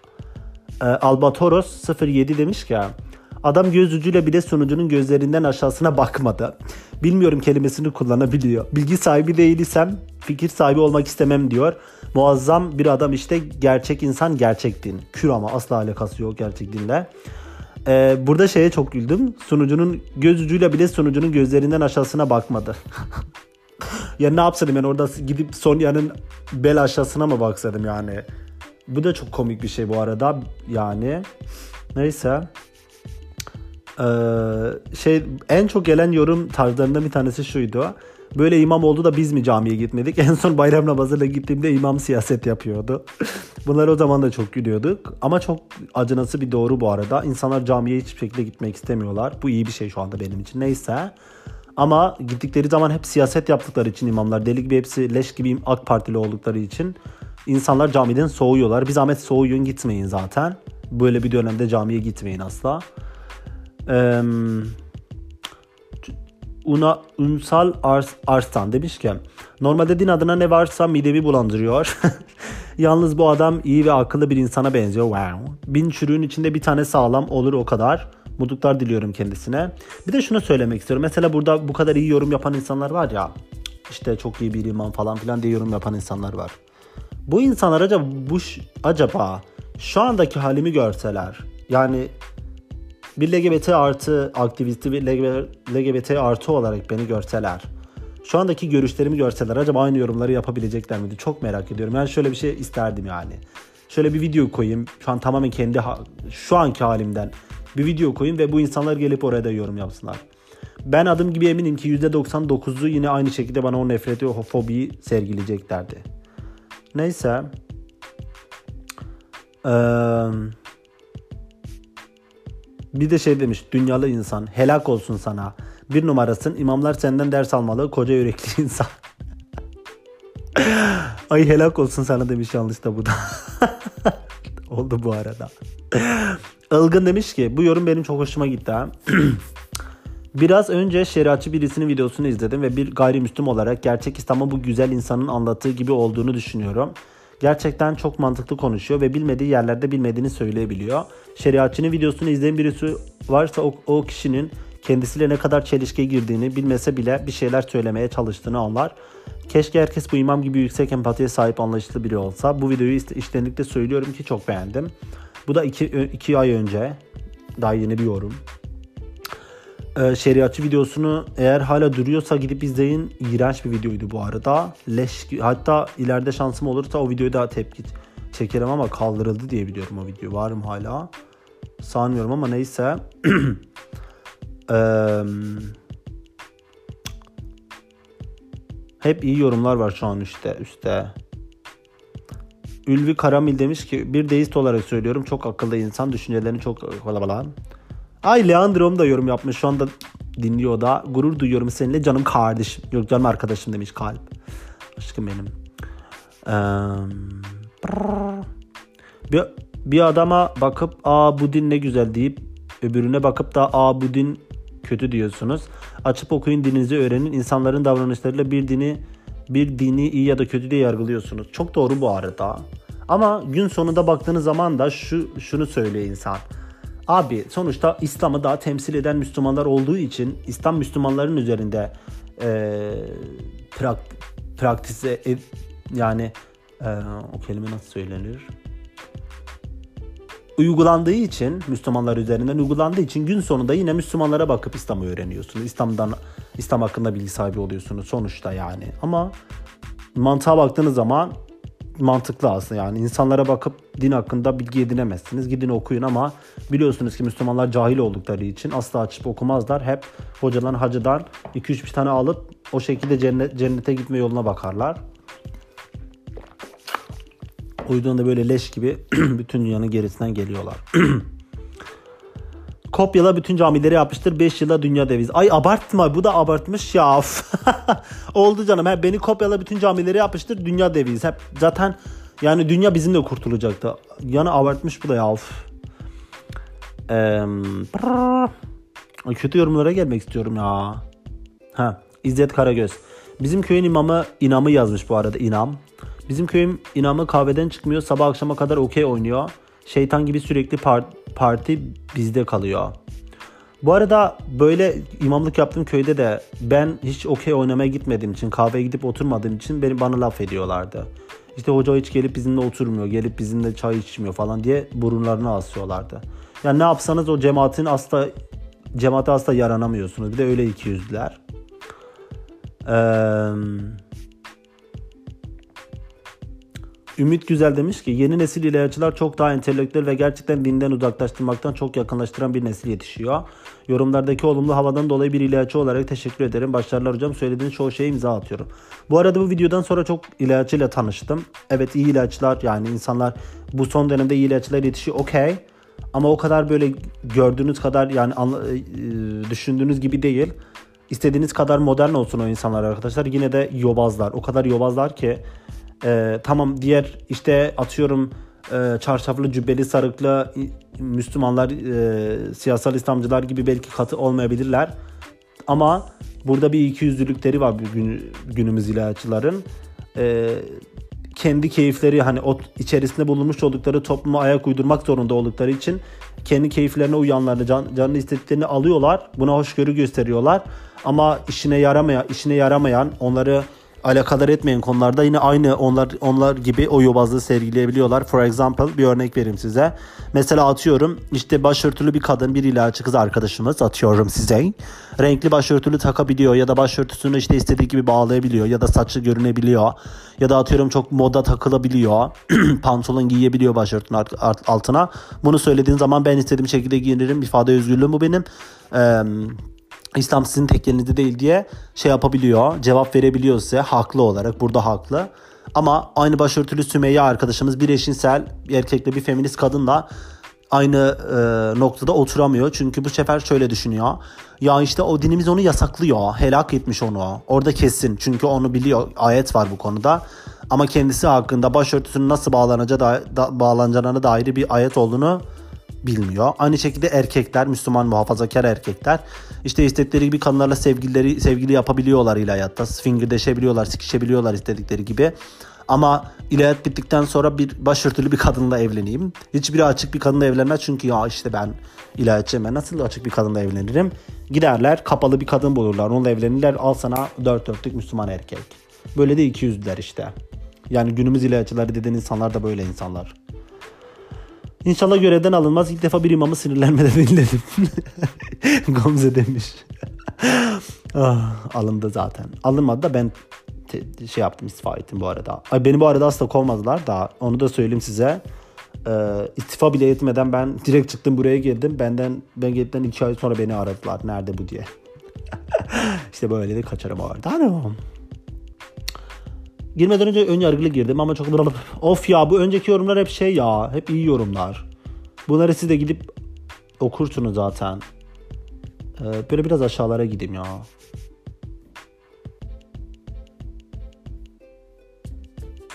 E, Albatoros 07 demiş ki Adam göz ucuyla bile sunucunun gözlerinden aşağısına bakmadı. Bilmiyorum kelimesini kullanabiliyor. Bilgi sahibi değilsem fikir sahibi olmak istemem diyor. Muazzam bir adam işte gerçek insan gerçek din. Kür ama asla alakası yok gerçek dinle. Ee, burada şeye çok güldüm. Sunucunun göz ucuyla bile sunucunun gözlerinden aşağısına bakmadı. [LAUGHS] ya ne yapsaydım ben orada gidip Sonya'nın bel aşağısına mı baksaydım yani. Bu da çok komik bir şey bu arada yani. Neyse. Ee, şey en çok gelen yorum tarzlarından bir tanesi şuydu. Böyle imam oldu da biz mi camiye gitmedik? [LAUGHS] En son bayram namazıyla gittiğimde imam siyaset yapıyordu. [LAUGHS] Bunlar o zaman da çok gülüyorduk. Ama çok acınası bir doğru bu arada. İnsanlar camiye hiçbir şekilde gitmek istemiyorlar. Bu iyi bir şey şu anda benim için. Neyse. Ama gittikleri zaman hep siyaset yaptıkları için imamlar deli gibi hepsi leş gibi AK Partili oldukları için insanlar camiden soğuyorlar. Bir zahmet soğuyun gitmeyin zaten. Böyle bir dönemde camiye gitmeyin asla. Una Unsal Ars, Arslan demiş ki normalde din adına ne varsa midemi bulandırıyor. [LAUGHS] Yalnız bu adam iyi ve akıllı bir insana benziyor. Wow. Bin çürüğün içinde bir tane sağlam olur o kadar. Mutluluklar diliyorum kendisine. Bir de şunu söylemek istiyorum. Mesela burada bu kadar iyi yorum yapan insanlar var ya. İşte çok iyi bir iman falan filan diye yorum yapan insanlar var. Bu insanlar acaba bu acaba şu andaki halimi görseler yani bir LGBT artı aktivisti bir LGBT artı olarak beni görseler şu andaki görüşlerimi görseler acaba aynı yorumları yapabilecekler miydi? Çok merak ediyorum. Ben şöyle bir şey isterdim yani. Şöyle bir video koyayım. Şu an tamamen kendi şu anki halimden bir video koyayım ve bu insanlar gelip oraya da yorum yapsınlar. Ben adım gibi eminim ki %99'u yine aynı şekilde bana o nefreti, o fobiyi sergileyeceklerdi. Neyse. Eee bir de şey demiş dünyalı insan helak olsun sana. Bir numarasın imamlar senden ders almalı koca yürekli [LAUGHS] insan. Ay helak olsun sana demiş yanlış da bu da. [LAUGHS] Oldu bu arada. Ilgın demiş ki bu yorum benim çok hoşuma gitti ha. [CLEARS THROAT] Biraz önce şeriatçı birisinin videosunu izledim ve bir gayrimüslim olarak gerçek İslam'ın bu güzel insanın anlattığı gibi olduğunu düşünüyorum. Gerçekten çok mantıklı konuşuyor ve bilmediği yerlerde bilmediğini söyleyebiliyor. Şeriatçının videosunu izleyen birisi varsa o, o kişinin kendisiyle ne kadar çelişkiye girdiğini bilmese bile bir şeyler söylemeye çalıştığını anlar. Keşke herkes bu imam gibi yüksek empatiye sahip anlayışlı biri olsa. Bu videoyu iştenlikle söylüyorum ki çok beğendim. Bu da iki, iki ay önce. Daha yeni bir yorum e, şeriatçı videosunu eğer hala duruyorsa gidip izleyin. İğrenç bir videoydu bu arada. Leş hatta ileride şansım olursa o videoyu daha tepki çekerim ama kaldırıldı diye biliyorum o video. Var mı hala? Sanmıyorum ama neyse. [CLEARS THROAT] hep iyi yorumlar var şu an üstte. üstte. Ülvi Karamil demiş ki bir deist olarak söylüyorum çok akıllı insan düşüncelerini çok kalabalan. Ay Leandro'm da yorum yapmış. Şu anda dinliyor da. Gurur duyuyorum seninle canım kardeşim. Yok canım arkadaşım demiş kalp. Aşkım benim. Ee, bir, bir adama bakıp aa bu din ne güzel deyip öbürüne bakıp da aa bu din kötü diyorsunuz. Açıp okuyun dininizi öğrenin. İnsanların davranışlarıyla bir dini bir dini iyi ya da kötü diye yargılıyorsunuz. Çok doğru bu arada. Ama gün sonunda baktığınız zaman da şu şunu söylüyor insan. Abi sonuçta İslam'ı daha temsil eden Müslümanlar olduğu için İslam Müslümanların üzerinde e, prak, praktise e, yani e, o kelime nasıl söylenir? Uygulandığı için Müslümanlar üzerinden uygulandığı için gün sonunda yine Müslümanlara bakıp İslam'ı öğreniyorsunuz. İslam'dan İslam hakkında bilgi sahibi oluyorsunuz sonuçta yani. Ama mantığa baktığınız zaman mantıklı aslında yani insanlara bakıp din hakkında bilgi edinemezsiniz. Gidin okuyun ama biliyorsunuz ki Müslümanlar cahil oldukları için asla açıp okumazlar. Hep hocadan hacıdan 2-3 bir tane alıp o şekilde cennet, cennete gitme yoluna bakarlar. De böyle leş gibi [CLEARS THROAT] bütün dünyanın gerisinden geliyorlar. [CLEARS THROAT] Kopyala bütün camileri yapıştır 5 yılda dünya deviz. Ay abartma bu da abartmış ya. [LAUGHS] Oldu canım. He, beni kopyala bütün camileri yapıştır dünya deviz. Hep zaten yani dünya bizimle kurtulacaktı. Yani abartmış bu da ya. Ee, kötü yorumlara gelmek istiyorum ya. Ha, İzzet Karagöz. Bizim köyün imamı inamı yazmış bu arada inam. Bizim köyün inamı kahveden çıkmıyor. Sabah akşama kadar okey oynuyor. Şeytan gibi sürekli par- parti bizde kalıyor. Bu arada böyle imamlık yaptığım köyde de ben hiç okey oynamaya gitmediğim için kahveye gidip oturmadığım için beni bana laf ediyorlardı. İşte hoca hiç gelip bizimle oturmuyor, gelip bizimle çay içmiyor falan diye burunlarını asıyorlardı. Yani ne yapsanız o cemaatin asla cemaate asla yaranamıyorsunuz. Bir de öyle iki yüzlüler. Eee Ümit Güzel demiş ki yeni nesil ilahiyatçılar çok daha entelektüel ve gerçekten dinden uzaklaştırmaktan çok yakınlaştıran bir nesil yetişiyor. Yorumlardaki olumlu havadan dolayı bir ilahiyatçı olarak teşekkür ederim. Başarılar hocam. Söylediğiniz çoğu şeye imza atıyorum. Bu arada bu videodan sonra çok ilahiyatçıyla tanıştım. Evet iyi ilahiyatçılar yani insanlar bu son dönemde iyi ilahiyatçılar yetişiyor okey. Ama o kadar böyle gördüğünüz kadar yani düşündüğünüz gibi değil. İstediğiniz kadar modern olsun o insanlar arkadaşlar. Yine de yobazlar. O kadar yobazlar ki e, tamam diğer işte atıyorum e, çarşaflı cübbeli sarıklı Müslümanlar e, siyasal İslamcılar gibi belki katı olmayabilirler. Ama burada bir iki yüzlülükleri var gün, günümüz ilahiyatçıların. E, kendi keyifleri hani o içerisinde bulunmuş oldukları topluma ayak uydurmak zorunda oldukları için kendi keyiflerine uyanlarını, can, canını istediklerini alıyorlar. Buna hoşgörü gösteriyorlar. Ama işine yaramayan, işine yaramayan, onları alakadar etmeyen konularda yine aynı onlar onlar gibi o yobazlığı sergileyebiliyorlar. For example bir örnek vereyim size. Mesela atıyorum işte başörtülü bir kadın bir ilahçı kız arkadaşımız atıyorum size. Renkli başörtülü takabiliyor ya da başörtüsünü işte istediği gibi bağlayabiliyor ya da saçı görünebiliyor. Ya da atıyorum çok moda takılabiliyor. [CLEARS THROAT] Pantolon giyebiliyor başörtünün altına. Bunu söylediğin zaman ben istediğim şekilde giyinirim. ifade özgürlüğüm bu benim. Eee İslam sizin tek elinizde değil diye şey yapabiliyor, cevap verebiliyor size haklı olarak. Burada haklı. Ama aynı başörtülü Sümeyye arkadaşımız bir eşinsel bir erkekle bir feminist kadınla aynı e, noktada oturamıyor. Çünkü bu sefer şöyle düşünüyor. Ya işte o dinimiz onu yasaklıyor. Helak etmiş onu. Orada kesin. Çünkü onu biliyor. Ayet var bu konuda. Ama kendisi hakkında başörtüsünün nasıl bağlanacağı da, da, bağlanacağına dair bir ayet olduğunu bilmiyor. Aynı şekilde erkekler, Müslüman muhafazakar erkekler işte istedikleri gibi kadınlarla sevgilileri sevgili yapabiliyorlar ilahiyatta. Fingirdeşebiliyorlar, sikişebiliyorlar istedikleri gibi. Ama ilahiyat bittikten sonra bir başörtülü bir kadınla evleneyim. Hiçbiri açık bir kadınla evlenmez çünkü ya işte ben ilahiyatçıyım ben nasıl açık bir kadınla evlenirim? Giderler kapalı bir kadın bulurlar onunla evlenirler al sana dört dörtlük Müslüman erkek. Böyle de iki yüzlüler işte. Yani günümüz ilahiyatçıları dediğin insanlar da böyle insanlar. İnşallah görevden alınmaz. İlk defa bir imamı sinirlenmeden [LAUGHS] dinledim. [LAUGHS] Gamze demiş. [LAUGHS] ah, alındı zaten. Alınmadı da ben te- şey yaptım istifa ettim bu arada. Ay, beni bu arada asla kovmadılar da onu da söyleyeyim size. Ee, istifa bile etmeden ben direkt çıktım buraya geldim. Benden ben geldikten iki ay sonra beni aradılar. Nerede bu diye. İşte böyle de kaçarım o arada. Hanım. Girmeden önce ön yargılı girdim ama çok of ya bu önceki yorumlar hep şey ya hep iyi yorumlar. Bunları siz de gidip okursunuz zaten. Ee, böyle biraz aşağılara gideyim ya.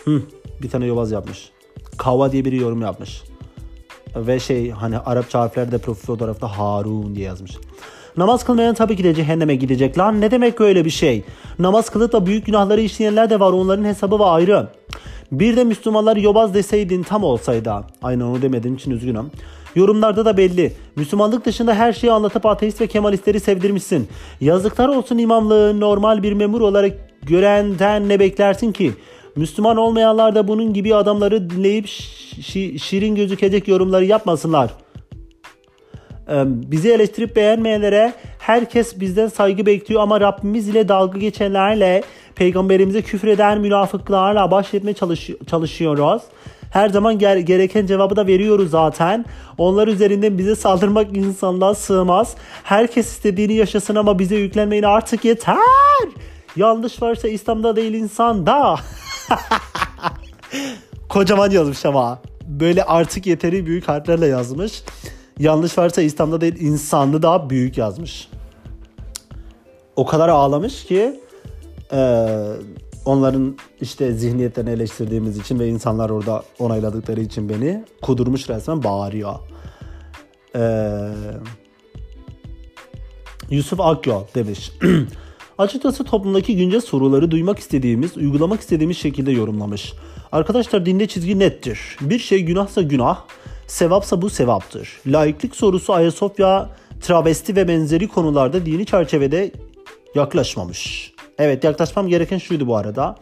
Hı, bir tane yobaz yapmış. Kava diye biri yorum yapmış. Ve şey hani Arapça harflerde profil fotoğrafta Harun diye yazmış. Namaz kılmayan tabii ki de cehenneme gidecek. Lan ne demek öyle bir şey? Namaz kılıp da büyük günahları işleyenler de var. Onların hesabı var ayrı. Bir de Müslümanlar yobaz deseydin tam olsaydı. Aynen onu demediğim için üzgünüm. Yorumlarda da belli. Müslümanlık dışında her şeyi anlatıp ateist ve kemalistleri sevdirmişsin. Yazıklar olsun imamlığı normal bir memur olarak görenden ne beklersin ki? Müslüman olmayanlar da bunun gibi adamları dinleyip şi- şirin gözükecek yorumları yapmasınlar. Bizi eleştirip beğenmeyenlere herkes bizden saygı bekliyor ama Rabbimiz ile dalga geçenlerle Peygamberimize küfreden münafıklarla baş etmeye çalış- çalışıyoruz. Her zaman ger- gereken cevabı da veriyoruz zaten. Onlar üzerinden bize saldırmak insanlığa sığmaz. Herkes istediğini yaşasın ama bize yüklenmeyin artık yeter. Yanlış varsa İslam'da değil insanda. [LAUGHS] Kocaman yazmış ama. Böyle artık yeteri büyük harflerle yazmış. Yanlış varsa İslam'da değil insanlı daha büyük yazmış. O kadar ağlamış ki e, onların işte zihniyetlerini eleştirdiğimiz için ve insanlar orada onayladıkları için beni kudurmuş resmen bağırıyor. Eee Yusuf Akyol demiş. [CLEARS THROAT] Açıkçası toplumdaki güncel soruları duymak istediğimiz, uygulamak istediğimiz şekilde yorumlamış. Arkadaşlar dinde çizgi nettir. Bir şey günahsa günah, sevapsa bu sevaptır. Laiklik sorusu Ayasofya, travesti ve benzeri konularda dini çerçevede yaklaşmamış. Evet yaklaşmam gereken şuydu bu arada.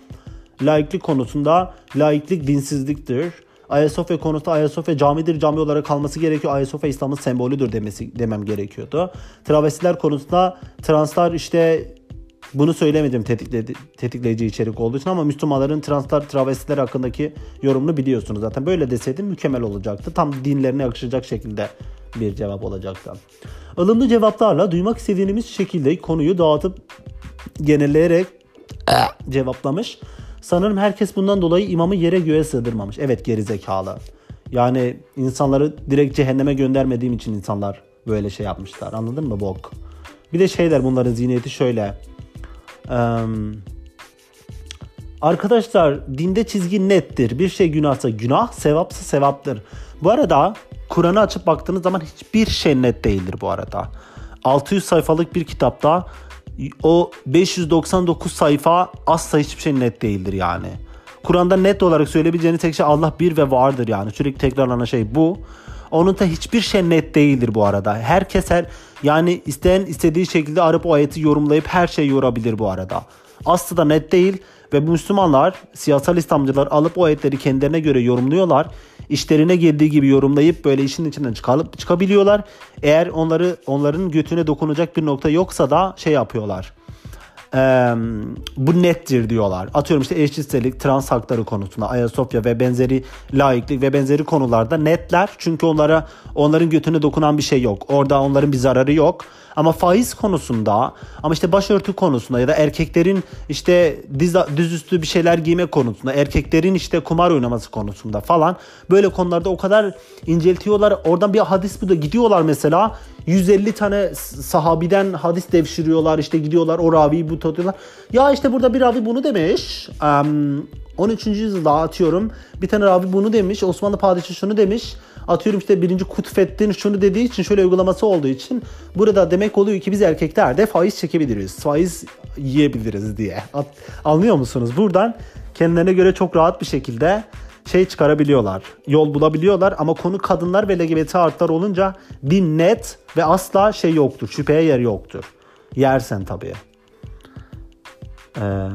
Laiklik konusunda laiklik dinsizliktir. Ayasofya konusunda Ayasofya camidir, cami olarak kalması gerekiyor. Ayasofya İslam'ın sembolüdür demesi demem gerekiyordu. Travestiler konusunda translar işte bunu söylemedim tetikledi, tetikleyici içerik olduğu için ama Müslümanların translar, travestiler hakkındaki yorumunu biliyorsunuz zaten. Böyle deseydim mükemmel olacaktı. Tam dinlerine yakışacak şekilde bir cevap olacaktı. Ilımlı cevaplarla duymak istediğimiz şekilde konuyu dağıtıp genelleyerek cevaplamış. Sanırım herkes bundan dolayı imamı yere göğe sığdırmamış. Evet gerizekalı. Yani insanları direkt cehenneme göndermediğim için insanlar böyle şey yapmışlar. Anladın mı bok? Bir de şeyler bunların zihniyeti şöyle. Arkadaşlar dinde çizgi nettir. Bir şey günahsa günah, sevapsa sevaptır. Bu arada Kur'an'ı açıp baktığınız zaman hiçbir şey net değildir bu arada. 600 sayfalık bir kitapta o 599 sayfa asla hiçbir şey net değildir yani. Kur'an'da net olarak söyleyebileceğiniz tek şey Allah bir ve vardır yani. Sürekli tekrarlanan şey bu. Onun da hiçbir şey net değildir bu arada. Herkes her yani isteyen istediği şekilde arayıp o ayeti yorumlayıp her şeyi yorabilir bu arada. Aslı da net değil ve Müslümanlar siyasal İslamcılar alıp o ayetleri kendilerine göre yorumluyorlar. İşlerine geldiği gibi yorumlayıp böyle işin içinden çıkarıp çıkabiliyorlar. Eğer onları onların götüne dokunacak bir nokta yoksa da şey yapıyorlar. Bu nettir diyorlar. Atıyorum işte eşcinsellik, trans hakları konusunda Ayasofya ve benzeri laiklik ve benzeri konularda netler. Çünkü onlara onların götüne dokunan bir şey yok. Orada onların bir zararı yok. Ama faiz konusunda ama işte başörtü konusunda ya da erkeklerin işte diz, dizüstü bir şeyler giyme konusunda, erkeklerin işte kumar oynaması konusunda falan böyle konularda o kadar inceltiyorlar. Oradan bir hadis bu da gidiyorlar mesela 150 tane sahabiden hadis devşiriyorlar işte gidiyorlar o raviyi bu tutuyorlar. Ya işte burada bir ravi bunu demiş. Um, 13. yüzyılda atıyorum bir tane ravi bunu demiş. Osmanlı padişahı şunu demiş. Atıyorum işte birinci Kutfettin şunu dediği için şöyle uygulaması olduğu için burada demek oluyor ki biz erkekler de faiz çekebiliriz. Faiz yiyebiliriz diye. Anlıyor musunuz? Buradan kendilerine göre çok rahat bir şekilde şey çıkarabiliyorlar. Yol bulabiliyorlar ama konu kadınlar ve LGBT artılar olunca bir net ve asla şey yoktur. Şüpheye yer yoktur. Yersen tabii. Ee,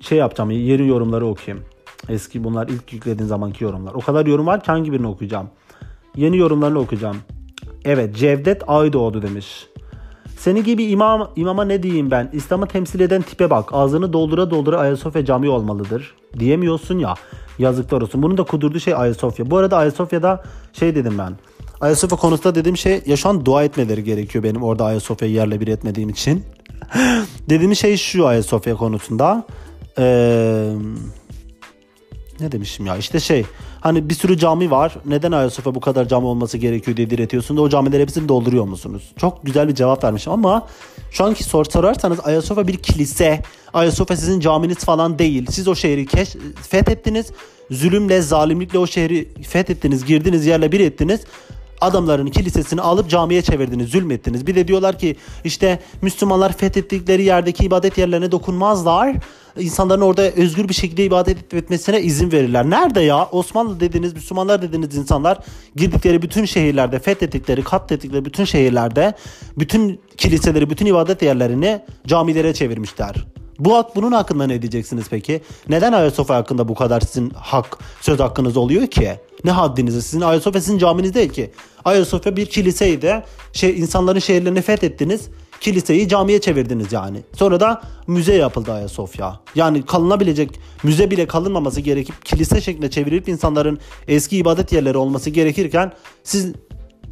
şey yapacağım. Yeni yorumları okuyayım. Eski bunlar ilk yüklediğin zamanki yorumlar. O kadar yorum var ki hangi birini okuyacağım? Yeni yorumlarını okuyacağım. Evet Cevdet Aydoğdu demiş. Seni gibi imam, imama ne diyeyim ben? İslam'ı temsil eden tipe bak. Ağzını doldura doldura Ayasofya cami olmalıdır. Diyemiyorsun ya. Yazıklar olsun. Bunun da kudurduğu şey Ayasofya. Bu arada Ayasofya'da şey dedim ben. Ayasofya konusunda dediğim şey ya şu an dua etmeleri gerekiyor benim orada Ayasofya'yı yerle bir etmediğim için. [LAUGHS] dediğim şey şu Ayasofya konusunda. Eee ne demişim ya işte şey hani bir sürü cami var neden Ayasofya bu kadar cami olması gerekiyor diye diretiyorsun da o camileri hepsini dolduruyor musunuz? Çok güzel bir cevap vermişim ama şu anki sor sorarsanız Ayasofya bir kilise Ayasofya sizin caminiz falan değil siz o şehri keş fethettiniz zulümle zalimlikle o şehri fethettiniz girdiniz yerle bir ettiniz adamların kilisesini alıp camiye çevirdiniz, zulmettiniz. Bir de diyorlar ki işte Müslümanlar fethettikleri yerdeki ibadet yerlerine dokunmazlar. İnsanların orada özgür bir şekilde ibadet etmesine izin verirler. Nerede ya? Osmanlı dediğiniz, Müslümanlar dediğiniz insanlar girdikleri bütün şehirlerde, fethettikleri, katlettikleri bütün şehirlerde bütün kiliseleri, bütün ibadet yerlerini camilere çevirmişler. Bu bunun hakkında ne diyeceksiniz peki? Neden Ayasofya hakkında bu kadar sizin hak, söz hakkınız oluyor ki? Ne haddinize? Sizin Ayasofya sizin caminiz değil ki. Ayasofya bir kiliseydi. Şey, insanların şehirlerini fethettiniz. Kiliseyi camiye çevirdiniz yani. Sonra da müze yapıldı Ayasofya. Yani kalınabilecek müze bile kalınmaması gerekip kilise şeklinde çevirip insanların eski ibadet yerleri olması gerekirken siz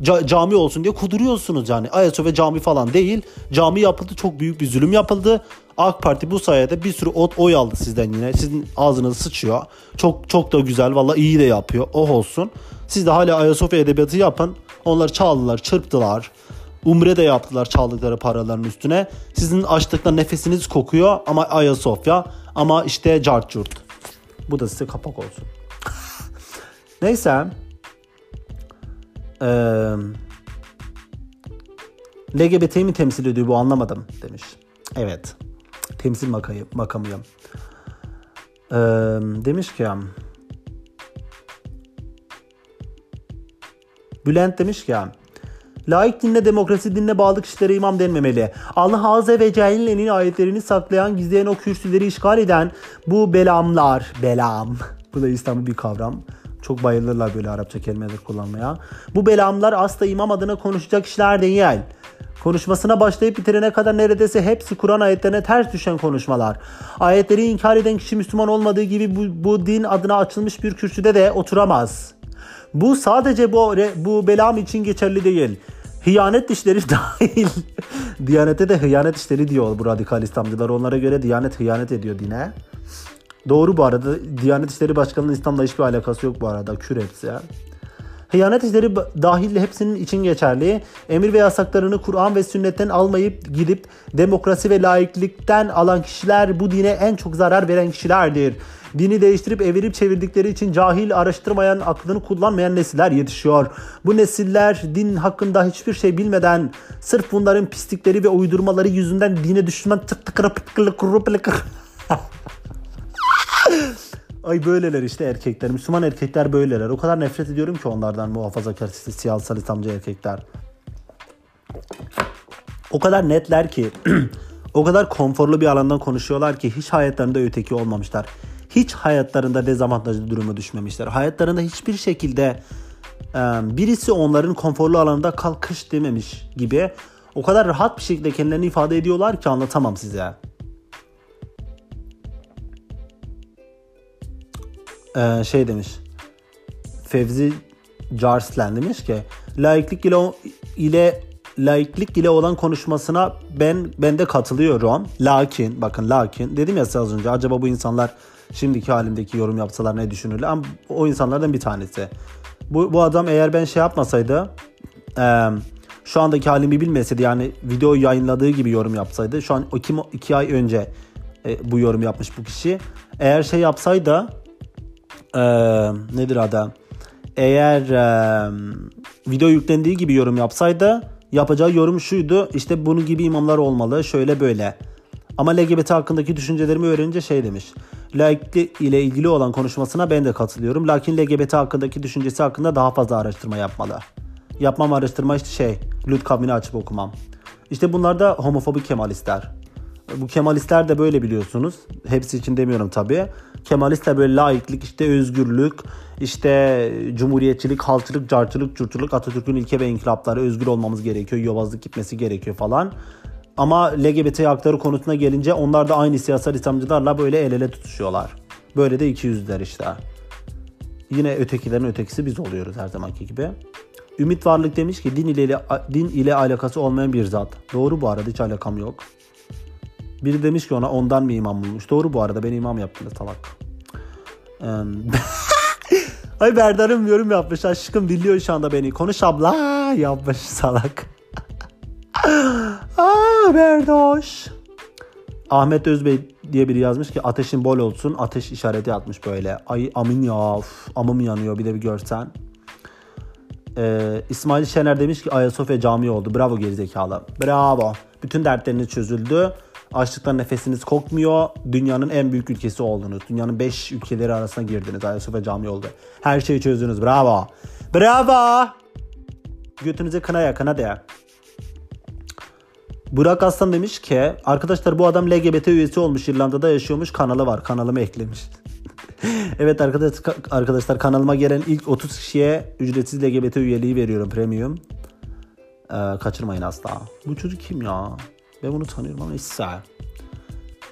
ca- cami olsun diye kuduruyorsunuz yani. Ayasofya cami falan değil. Cami yapıldı. Çok büyük bir zulüm yapıldı. AK Parti bu sayede bir sürü ot oy aldı sizden yine. Sizin ağzınız sıçıyor. Çok çok da güzel. Valla iyi de yapıyor. Oh olsun. Siz de hala Ayasofya edebiyatı yapın. Onları çaldılar, çırptılar. Umre de yaptılar çaldıkları paraların üstüne. Sizin açlıktan nefesiniz kokuyor ama Ayasofya ama işte cart curt. Bu da size kapak olsun. [LAUGHS] Neyse. Ee, LGBT'yi mi temsil ediyor bu anlamadım demiş. Evet. Temsil makayı, makamıyım. Ee, demiş ki Bülent demiş ki Laik dinle demokrasi dinle bağlı kişilere imam denmemeli. Allah Azze ve Celle'nin ayetlerini saklayan, gizleyen o kürsüleri işgal eden bu belamlar, belam, bu da İslam'ın bir kavram. Çok bayılırlar böyle Arapça kelimeler kullanmaya. Bu belamlar asla imam adına konuşacak kişiler değil. Konuşmasına başlayıp bitirene kadar neredeyse hepsi Kur'an ayetlerine ters düşen konuşmalar. Ayetleri inkar eden kişi Müslüman olmadığı gibi bu, bu din adına açılmış bir kürsüde de oturamaz. Bu sadece bu, bu belam için geçerli değil. Hıyanet işleri [LAUGHS] dahil. Diyanete de hıyanet işleri diyor bu radikal İslamcılar. Onlara göre Diyanet hıyanet ediyor dine. Doğru bu arada. Diyanet İşleri Başkanı'nın İslam'la hiçbir alakası yok bu arada. Kür hepsi. Hıyanet işleri dahil hepsinin için geçerli. Emir ve yasaklarını Kur'an ve sünnetten almayıp gidip demokrasi ve laiklikten alan kişiler bu dine en çok zarar veren kişilerdir. Dini değiştirip evirip çevirdikleri için cahil, araştırmayan, aklını kullanmayan nesiller yetişiyor. Bu nesiller din hakkında hiçbir şey bilmeden sırf bunların pislikleri ve uydurmaları yüzünden dine düşman tık tık rıp tık rıp [LAUGHS] Ay böyleler işte erkekler. Müslüman erkekler böyleler. O kadar nefret ediyorum ki onlardan muhafazakar siyasal İslamcı erkekler. O kadar netler ki [CLEARS THROAT] o kadar konforlu bir alandan konuşuyorlar ki hiç hayatlarında öteki olmamışlar. Hiç hayatlarında dezavantajlı duruma düşmemişler. Hayatlarında hiçbir şekilde birisi onların konforlu alanında kalkış dememiş gibi o kadar rahat bir şekilde kendilerini ifade ediyorlar ki anlatamam size. Ee, şey demiş. Fevzi Carslan demiş ki laiklik ile ile laiklik ile olan konuşmasına ben ben de katılıyorum. Lakin bakın lakin dedim ya size az önce acaba bu insanlar şimdiki halimdeki yorum yapsalar ne düşünürler? Ama o insanlardan bir tanesi. Bu, bu adam eğer ben şey yapmasaydı e, şu andaki halimi bilmeseydi yani video yayınladığı gibi yorum yapsaydı şu an iki, ay önce e, bu yorum yapmış bu kişi. Eğer şey yapsaydı e, nedir adı? Eğer e, video yüklendiği gibi yorum yapsaydı yapacağı yorum şuydu. İşte bunun gibi imamlar olmalı. Şöyle böyle. Ama LGBT hakkındaki düşüncelerimi öğrenince şey demiş. Laiklik ile ilgili olan konuşmasına ben de katılıyorum. Lakin LGBT hakkındaki düşüncesi hakkında daha fazla araştırma yapmalı. Yapmam araştırma işte şey, Lüt kavmini açıp okumam. İşte bunlar da homofobik kemalistler. Bu kemalistler de böyle biliyorsunuz. Hepsi için demiyorum tabii. Kemalistler böyle laiklik, işte özgürlük, işte cumhuriyetçilik, halkçılık, carçılık, curçuluk, Atatürk'ün ilke ve inkılapları özgür olmamız gerekiyor. Yobazlık gitmesi gerekiyor falan. Ama LGBT hakları konusuna gelince onlar da aynı siyasal İslamcılarla böyle el ele tutuşuyorlar. Böyle de iki yüzler işte. Yine ötekilerin ötekisi biz oluyoruz her zamanki gibi. Ümit Varlık demiş ki din ile din ile alakası olmayan bir zat. Doğru bu arada hiç alakam yok. Biri demiş ki ona ondan mı imam bulmuş. Doğru bu arada beni imam yaptınız salak. [LAUGHS] Ay Berdar'ım yorum yapmış. Aşkım biliyor şu anda beni. Konuş abla yapmış salak. [LAUGHS] Aa Berdoş. Ahmet Özbey diye biri yazmış ki ateşin bol olsun. Ateş işareti atmış böyle. Ay amin ya. Uf, amım yanıyor bir de bir görsen. Ee, İsmail Şener demiş ki Ayasofya cami oldu. Bravo gerizekalı. Bravo. Bütün dertleriniz çözüldü. Açlıktan nefesiniz kokmuyor. Dünyanın en büyük ülkesi oldunuz. Dünyanın 5 ülkeleri arasına girdiniz. Ayasofya cami oldu. Her şeyi çözdünüz. Bravo. Bravo. Götünüze kına ya kına de. Burak Aslan demiş ki arkadaşlar bu adam LGBT üyesi olmuş İrlanda'da yaşıyormuş kanalı var kanalımı eklemiş. [LAUGHS] evet arkadaşlar, arkadaşlar kanalıma gelen ilk 30 kişiye ücretsiz LGBT üyeliği veriyorum premium. Ee, kaçırmayın asla. Bu çocuk kim ya? Ben bunu tanıyorum ama neyse.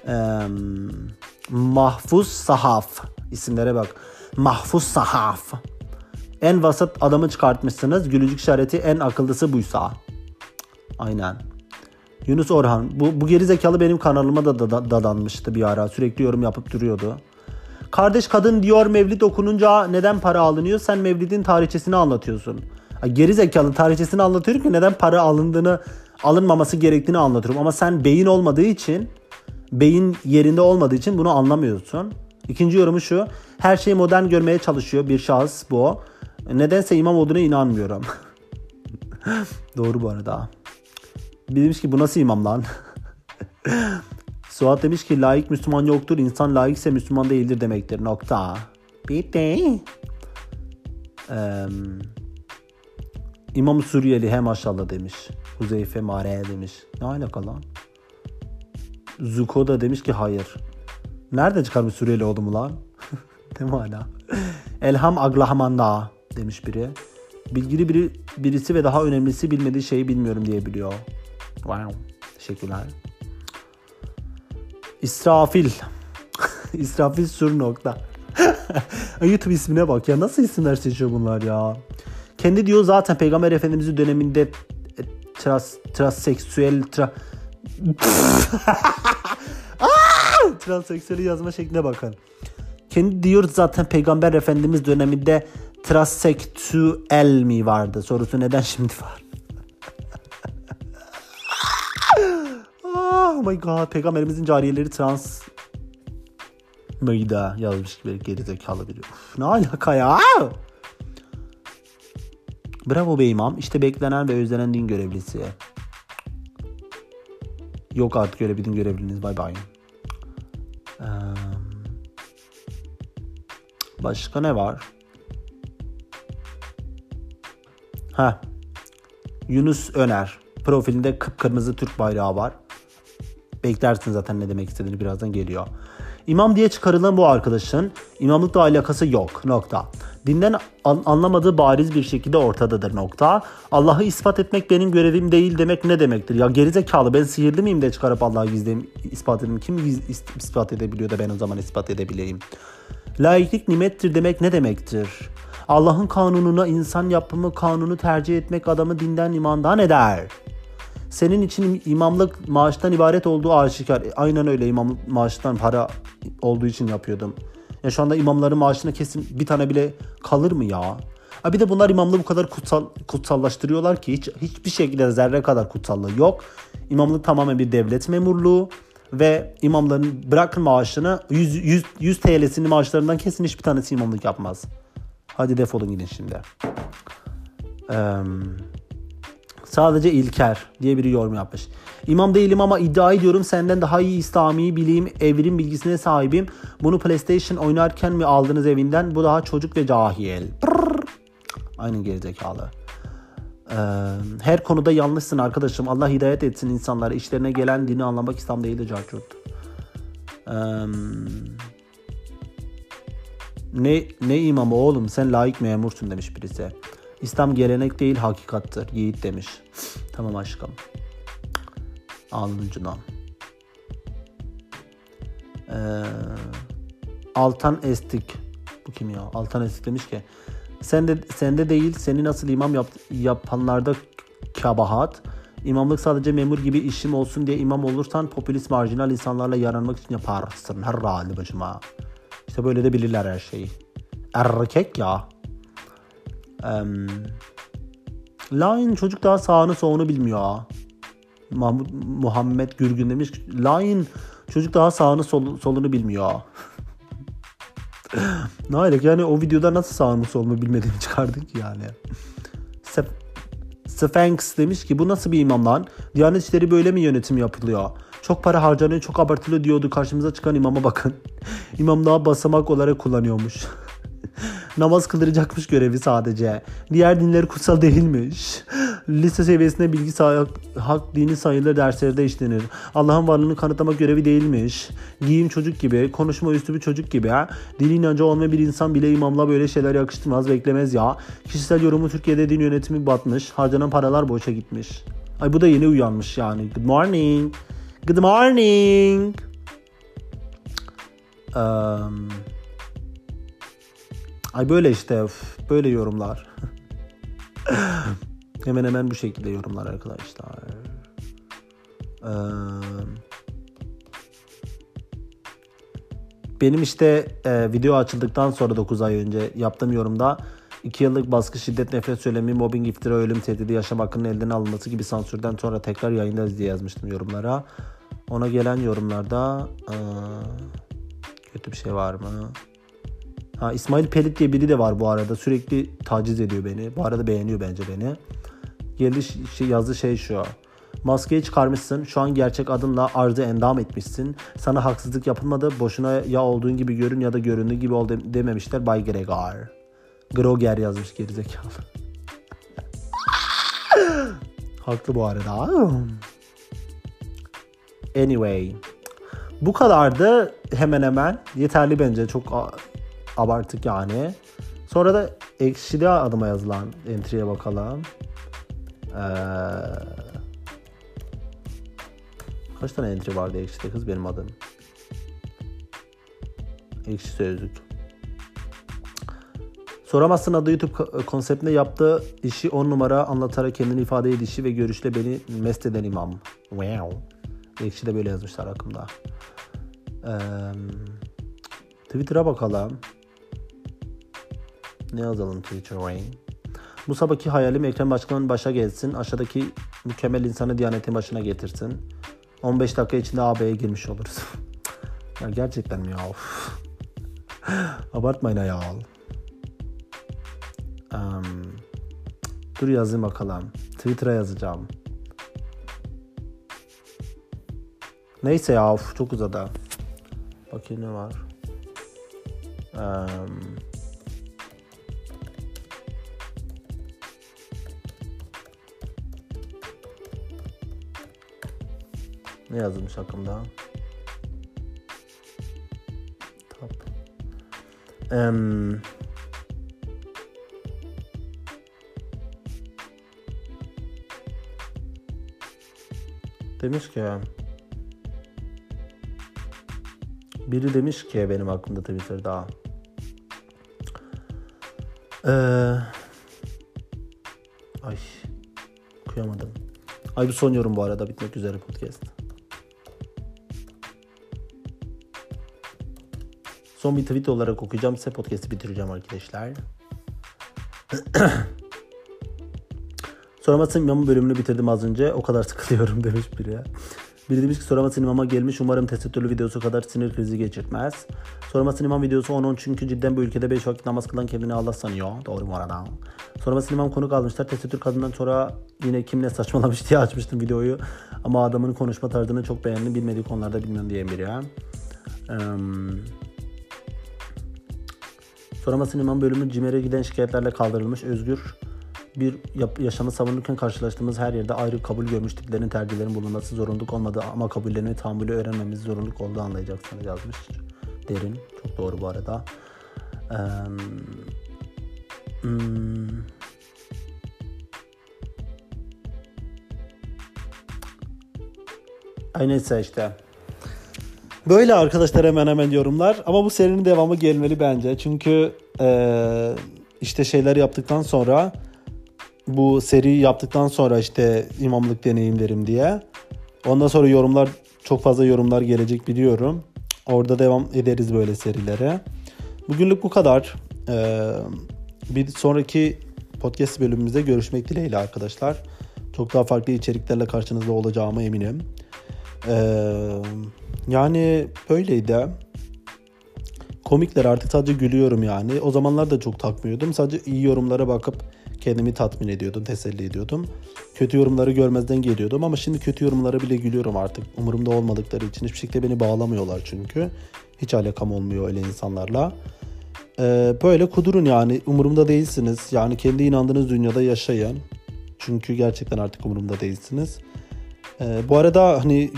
Ee, Mahfuz Sahaf. isimlere bak. Mahfuz Sahaf. En vasat adamı çıkartmışsınız. Gülücük işareti en akıllısı buysa. Aynen. Yunus Orhan. Bu, bu geri zekalı benim kanalıma da, da dadanmıştı bir ara. Sürekli yorum yapıp duruyordu. Kardeş kadın diyor mevlid okununca neden para alınıyor? Sen mevlidin tarihçesini anlatıyorsun. Geri zekalı tarihçesini anlatıyorum ki neden para alındığını alınmaması gerektiğini anlatıyorum. Ama sen beyin olmadığı için beyin yerinde olmadığı için bunu anlamıyorsun. İkinci yorumu şu. Her şeyi modern görmeye çalışıyor bir şahıs bu. Nedense imam olduğuna inanmıyorum. [LAUGHS] Doğru bu arada. Demiş ki bu nasıl imam lan? [LAUGHS] Suat demiş ki layık Müslüman yoktur. İnsan layıkse Müslüman değildir demektir. Nokta. Bitti. Ee, İmam Suriyeli he maşallah demiş. Huzeyfe Mare demiş. Ne alaka lan? Zuko da demiş ki hayır. Nerede çıkarmış Suriyeli olduğumu lan? [LAUGHS] Değil mi hala? Elham Aglahmanda demiş biri. Bilgili biri, birisi ve daha önemlisi bilmediği şeyi bilmiyorum diye biliyor. Wow. Teşekkürler. İsrafil. [LAUGHS] İsrafil sur nokta. [LAUGHS] YouTube ismine bak ya. Nasıl isimler seçiyor bunlar ya? Kendi diyor zaten Peygamber Efendimiz'i döneminde e, tras, transseksüel tra... [LAUGHS] transseksüeli yazma şekline bakın. Kendi diyor zaten Peygamber Efendimiz döneminde transseksüel mi vardı? Sorusu neden şimdi var? Oh my god. Peygamberimizin cariyeleri trans mıydı yazmış gibi gerizekalı biri. Uf, ne alaka ya? Bravo be imam. İşte beklenen ve özlenen din görevlisi. Yok artık öyle bir din görevliniz. Bay bay. Ee, başka ne var? Ha. Yunus Öner. Profilinde kıpkırmızı Türk bayrağı var. Beklersin zaten ne demek istediğini birazdan geliyor. İmam diye çıkarılan bu arkadaşın imamlıkla alakası yok. Nokta. Dinden an- anlamadığı bariz bir şekilde ortadadır nokta. Allah'ı ispat etmek benim görevim değil demek ne demektir? Ya gerizekalı ben sihirli miyim de çıkarıp Allah'ı gizleyim, ispat edeyim. Kim giz- ispat edebiliyor da ben o zaman ispat edebileyim? Laiklik nimettir demek ne demektir? Allah'ın kanununa insan yapımı kanunu tercih etmek adamı dinden imandan eder. Senin için imamlık maaştan ibaret olduğu aşikar. E, aynen öyle imamlık maaştan para olduğu için yapıyordum. Ya şu anda imamların maaşına kesin bir tane bile kalır mı ya? Ha bir de bunlar imamlığı bu kadar kutsal, kutsallaştırıyorlar ki hiç hiçbir şekilde zerre kadar kutsallığı yok. İmamlık tamamen bir devlet memurluğu ve imamların bırakın maaşını 100, 100, 100 TL'sini maaşlarından kesin hiçbir tanesi imamlık yapmaz. Hadi defolun gidin şimdi. Eee... Sadece İlker diye biri yorum yapmış. İmam değilim ama iddia ediyorum senden daha iyi İslami bilim, evrim bilgisine sahibim. Bunu PlayStation oynarken mi aldınız evinden? Bu daha çocuk ve cahil. Brrr. Aynen gerizekalı. Ee, her konuda yanlışsın arkadaşım. Allah hidayet etsin insanlara. İşlerine gelen dini anlamak İslam değildir Carcut. Ee, ne, ne imamı oğlum sen layık memursun demiş birisi. İslam gelenek değil hakikattır. Yiğit demiş. Tamam aşkım. Alnın ucundan. Ee, Altan Estik. Bu kim ya? Altan Estik demiş ki sen de sende değil seni nasıl imam yap, yapanlarda kabahat. İmamlık sadece memur gibi işim olsun diye imam olursan popülist marjinal insanlarla yaranmak için yaparsın. Herhalde başıma. İşte böyle de bilirler her şeyi. Erkek ya. Line çocuk daha sağını solunu bilmiyor ha. Mahmut Muhammed Gürgün demiş ki Line çocuk daha sağını sol, solunu bilmiyor. ne alak [LAUGHS] yani o videoda nasıl sağını solunu bilmediğimi çıkardık yani. Sef Sphinx demiş ki bu nasıl bir imam lan? Diyanet işleri böyle mi yönetim yapılıyor? Çok para harcanıyor, çok abartılı diyordu. Karşımıza çıkan imama bakın. [LAUGHS] İmam daha basamak olarak kullanıyormuş. [LAUGHS] [LAUGHS] Namaz kıldıracakmış görevi sadece. Diğer dinleri kutsal değilmiş. Lise seviyesinde bilgi sah- hak dini sayılı derslerde işlenir. Allah'ın varlığını kanıtlamak görevi değilmiş. Giyim çocuk gibi, konuşma üslubu çocuk gibi. Dini inancı olmayan bir insan bile imamla böyle şeyler yakıştırmaz, beklemez ya. Kişisel yorumu Türkiye'de din yönetimi batmış. Harcanan paralar boşa gitmiş. Ay bu da yeni uyanmış yani. Good morning. Good morning. Um, ay böyle işte böyle yorumlar. [LAUGHS] hemen hemen bu şekilde yorumlar arkadaşlar. Um, benim işte e, video açıldıktan sonra 9 ay önce yaptığım yorumda 2 yıllık baskı, şiddet, nefret söylemi, mobbing, iftira, ölüm, tehdidi, yaşam hakkının elden alınması gibi sansürden sonra tekrar yayındayız diye yazmıştım yorumlara. Ona gelen yorumlarda e, kötü bir şey var mı? Ha İsmail Pelit diye biri de var bu arada. Sürekli taciz ediyor beni. Bu arada beğeniyor bence beni. Geldi şey, yazdığı şey şu. Maskeyi çıkarmışsın. Şu an gerçek adınla arzı endam etmişsin. Sana haksızlık yapılmadı. Boşuna ya olduğun gibi görün ya da göründüğü gibi ol dem- dememişler. Bay Gregor. Groger yazmış gerizekalı. [LAUGHS] Haklı bu arada. Anyway. Bu kadardı hemen hemen. Yeterli bence. Çok abartık yani. Sonra da ekşide adıma yazılan entry'e bakalım. Ee, kaç tane entry vardı ekşide kız benim adım? Ekşi sözlük. Soramazsın adı YouTube ko- konseptinde yaptığı işi 10 numara anlatarak kendini ifade edişi ve görüşle beni mest eden imam. Wow. Ekşi de böyle yazmışlar hakkımda. Ee, Twitter'a bakalım. Ne yazalım Twitter'a? Bu sabahki hayalim Ekrem Başkan'ın başa gelsin. Aşağıdaki mükemmel insanı Diyanet'in başına getirsin. 15 dakika içinde AB'ye girmiş oluruz. [LAUGHS] ya gerçekten mi ya? [LAUGHS] Abartmayın ya. Um, dur yazayım bakalım. Twitter'a yazacağım. Neyse ya of, çok uzadı. Bakayım ne var. Um, ne yazılmış hakkımda? Top. Um, demiş ki biri demiş ki benim hakkımda Twitter'da ee, ay okuyamadım. Ay bu son yorum bu arada bitmek üzere podcast. Son bir tweet olarak okuyacağım size podcast'i bitireceğim arkadaşlar. [CLEARS THROAT] Soramasın imamı bölümünü bitirdim az önce. O kadar [LAUGHS] sıkılıyorum demiş biri. Biri demiş ki Soramasın imama gelmiş. Umarım tesettürlü videosu kadar sinir krizi geçirtmez. Soramasın imam videosu 10-10 çünkü cidden bu ülkede 5 vakit namaz kılan kendini Allah sanıyor. Doğru bu arada. Soramasın imam konuk almışlar. Tesettür kadından sonra yine kim ne saçmalamış diye açmıştım videoyu. Ama adamın konuşma tarzını çok beğendim. Bilmediği konularda bilmiyorum diyen biri. Um, Soramasın imam bölümü CİMER'e giden şikayetlerle kaldırılmış. Özgür bir yaşamı savunurken karşılaştığımız her yerde ayrı kabul görmüş tiplerin tercihlerin bulunması zorunluluk olmadı ama kabullerini tahammülü öğrenmemiz zorunluluk olduğu anlayacaksınız yazmış. Derin. Çok doğru bu arada. Eee, hmm. Ay neyse işte. Böyle arkadaşlar hemen hemen yorumlar. Ama bu serinin devamı gelmeli bence. Çünkü eee, işte şeyler yaptıktan sonra bu seri yaptıktan sonra işte imamlık deneyimlerim diye. Ondan sonra yorumlar çok fazla yorumlar gelecek biliyorum. Orada devam ederiz böyle serilere. Bugünlük bu kadar. Ee, bir sonraki podcast bölümümüzde görüşmek dileğiyle arkadaşlar. Çok daha farklı içeriklerle karşınızda olacağıma eminim. Ee, yani böyleydi. Komikler artık sadece gülüyorum yani. O zamanlar da çok takmıyordum. Sadece iyi yorumlara bakıp kendimi tatmin ediyordum, teselli ediyordum. Kötü yorumları görmezden geliyordum ama şimdi kötü yorumlara bile gülüyorum artık. Umurumda olmadıkları için hiçbir şekilde beni bağlamıyorlar çünkü. Hiç alakam olmuyor öyle insanlarla. Ee, böyle kudurun yani umurumda değilsiniz. Yani kendi inandığınız dünyada yaşayın. Çünkü gerçekten artık umurumda değilsiniz. Ee, bu arada hani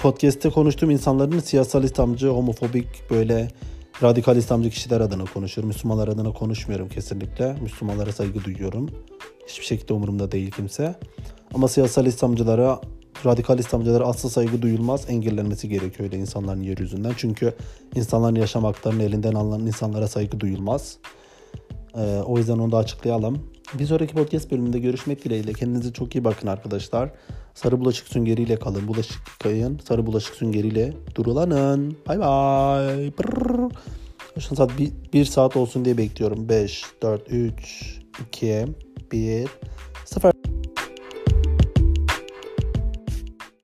podcast'te konuştuğum insanların siyasal İslamcı, homofobik böyle radikal İslamcı kişiler adına konuşuyorum. Müslümanlar adına konuşmuyorum kesinlikle. Müslümanlara saygı duyuyorum. Hiçbir şekilde umurumda değil kimse. Ama siyasal İslamcılara, radikal İslamcılara asıl saygı duyulmaz. Engellenmesi gerekiyor öyle insanların yeryüzünden. Çünkü insanların yaşam haklarını elinden alınan insanlara saygı duyulmaz. Ee, o yüzden onu da açıklayalım. Bir sonraki podcast bölümünde görüşmek dileğiyle. Kendinize çok iyi bakın arkadaşlar. Sarı bulaşık süngeriyle kalın. Bulaşık yıkayın. Sarı bulaşık süngeriyle durulanın. Bay bay. Şu saat 1 saat olsun diye bekliyorum. 5, 4, 3, 2, 1, 0.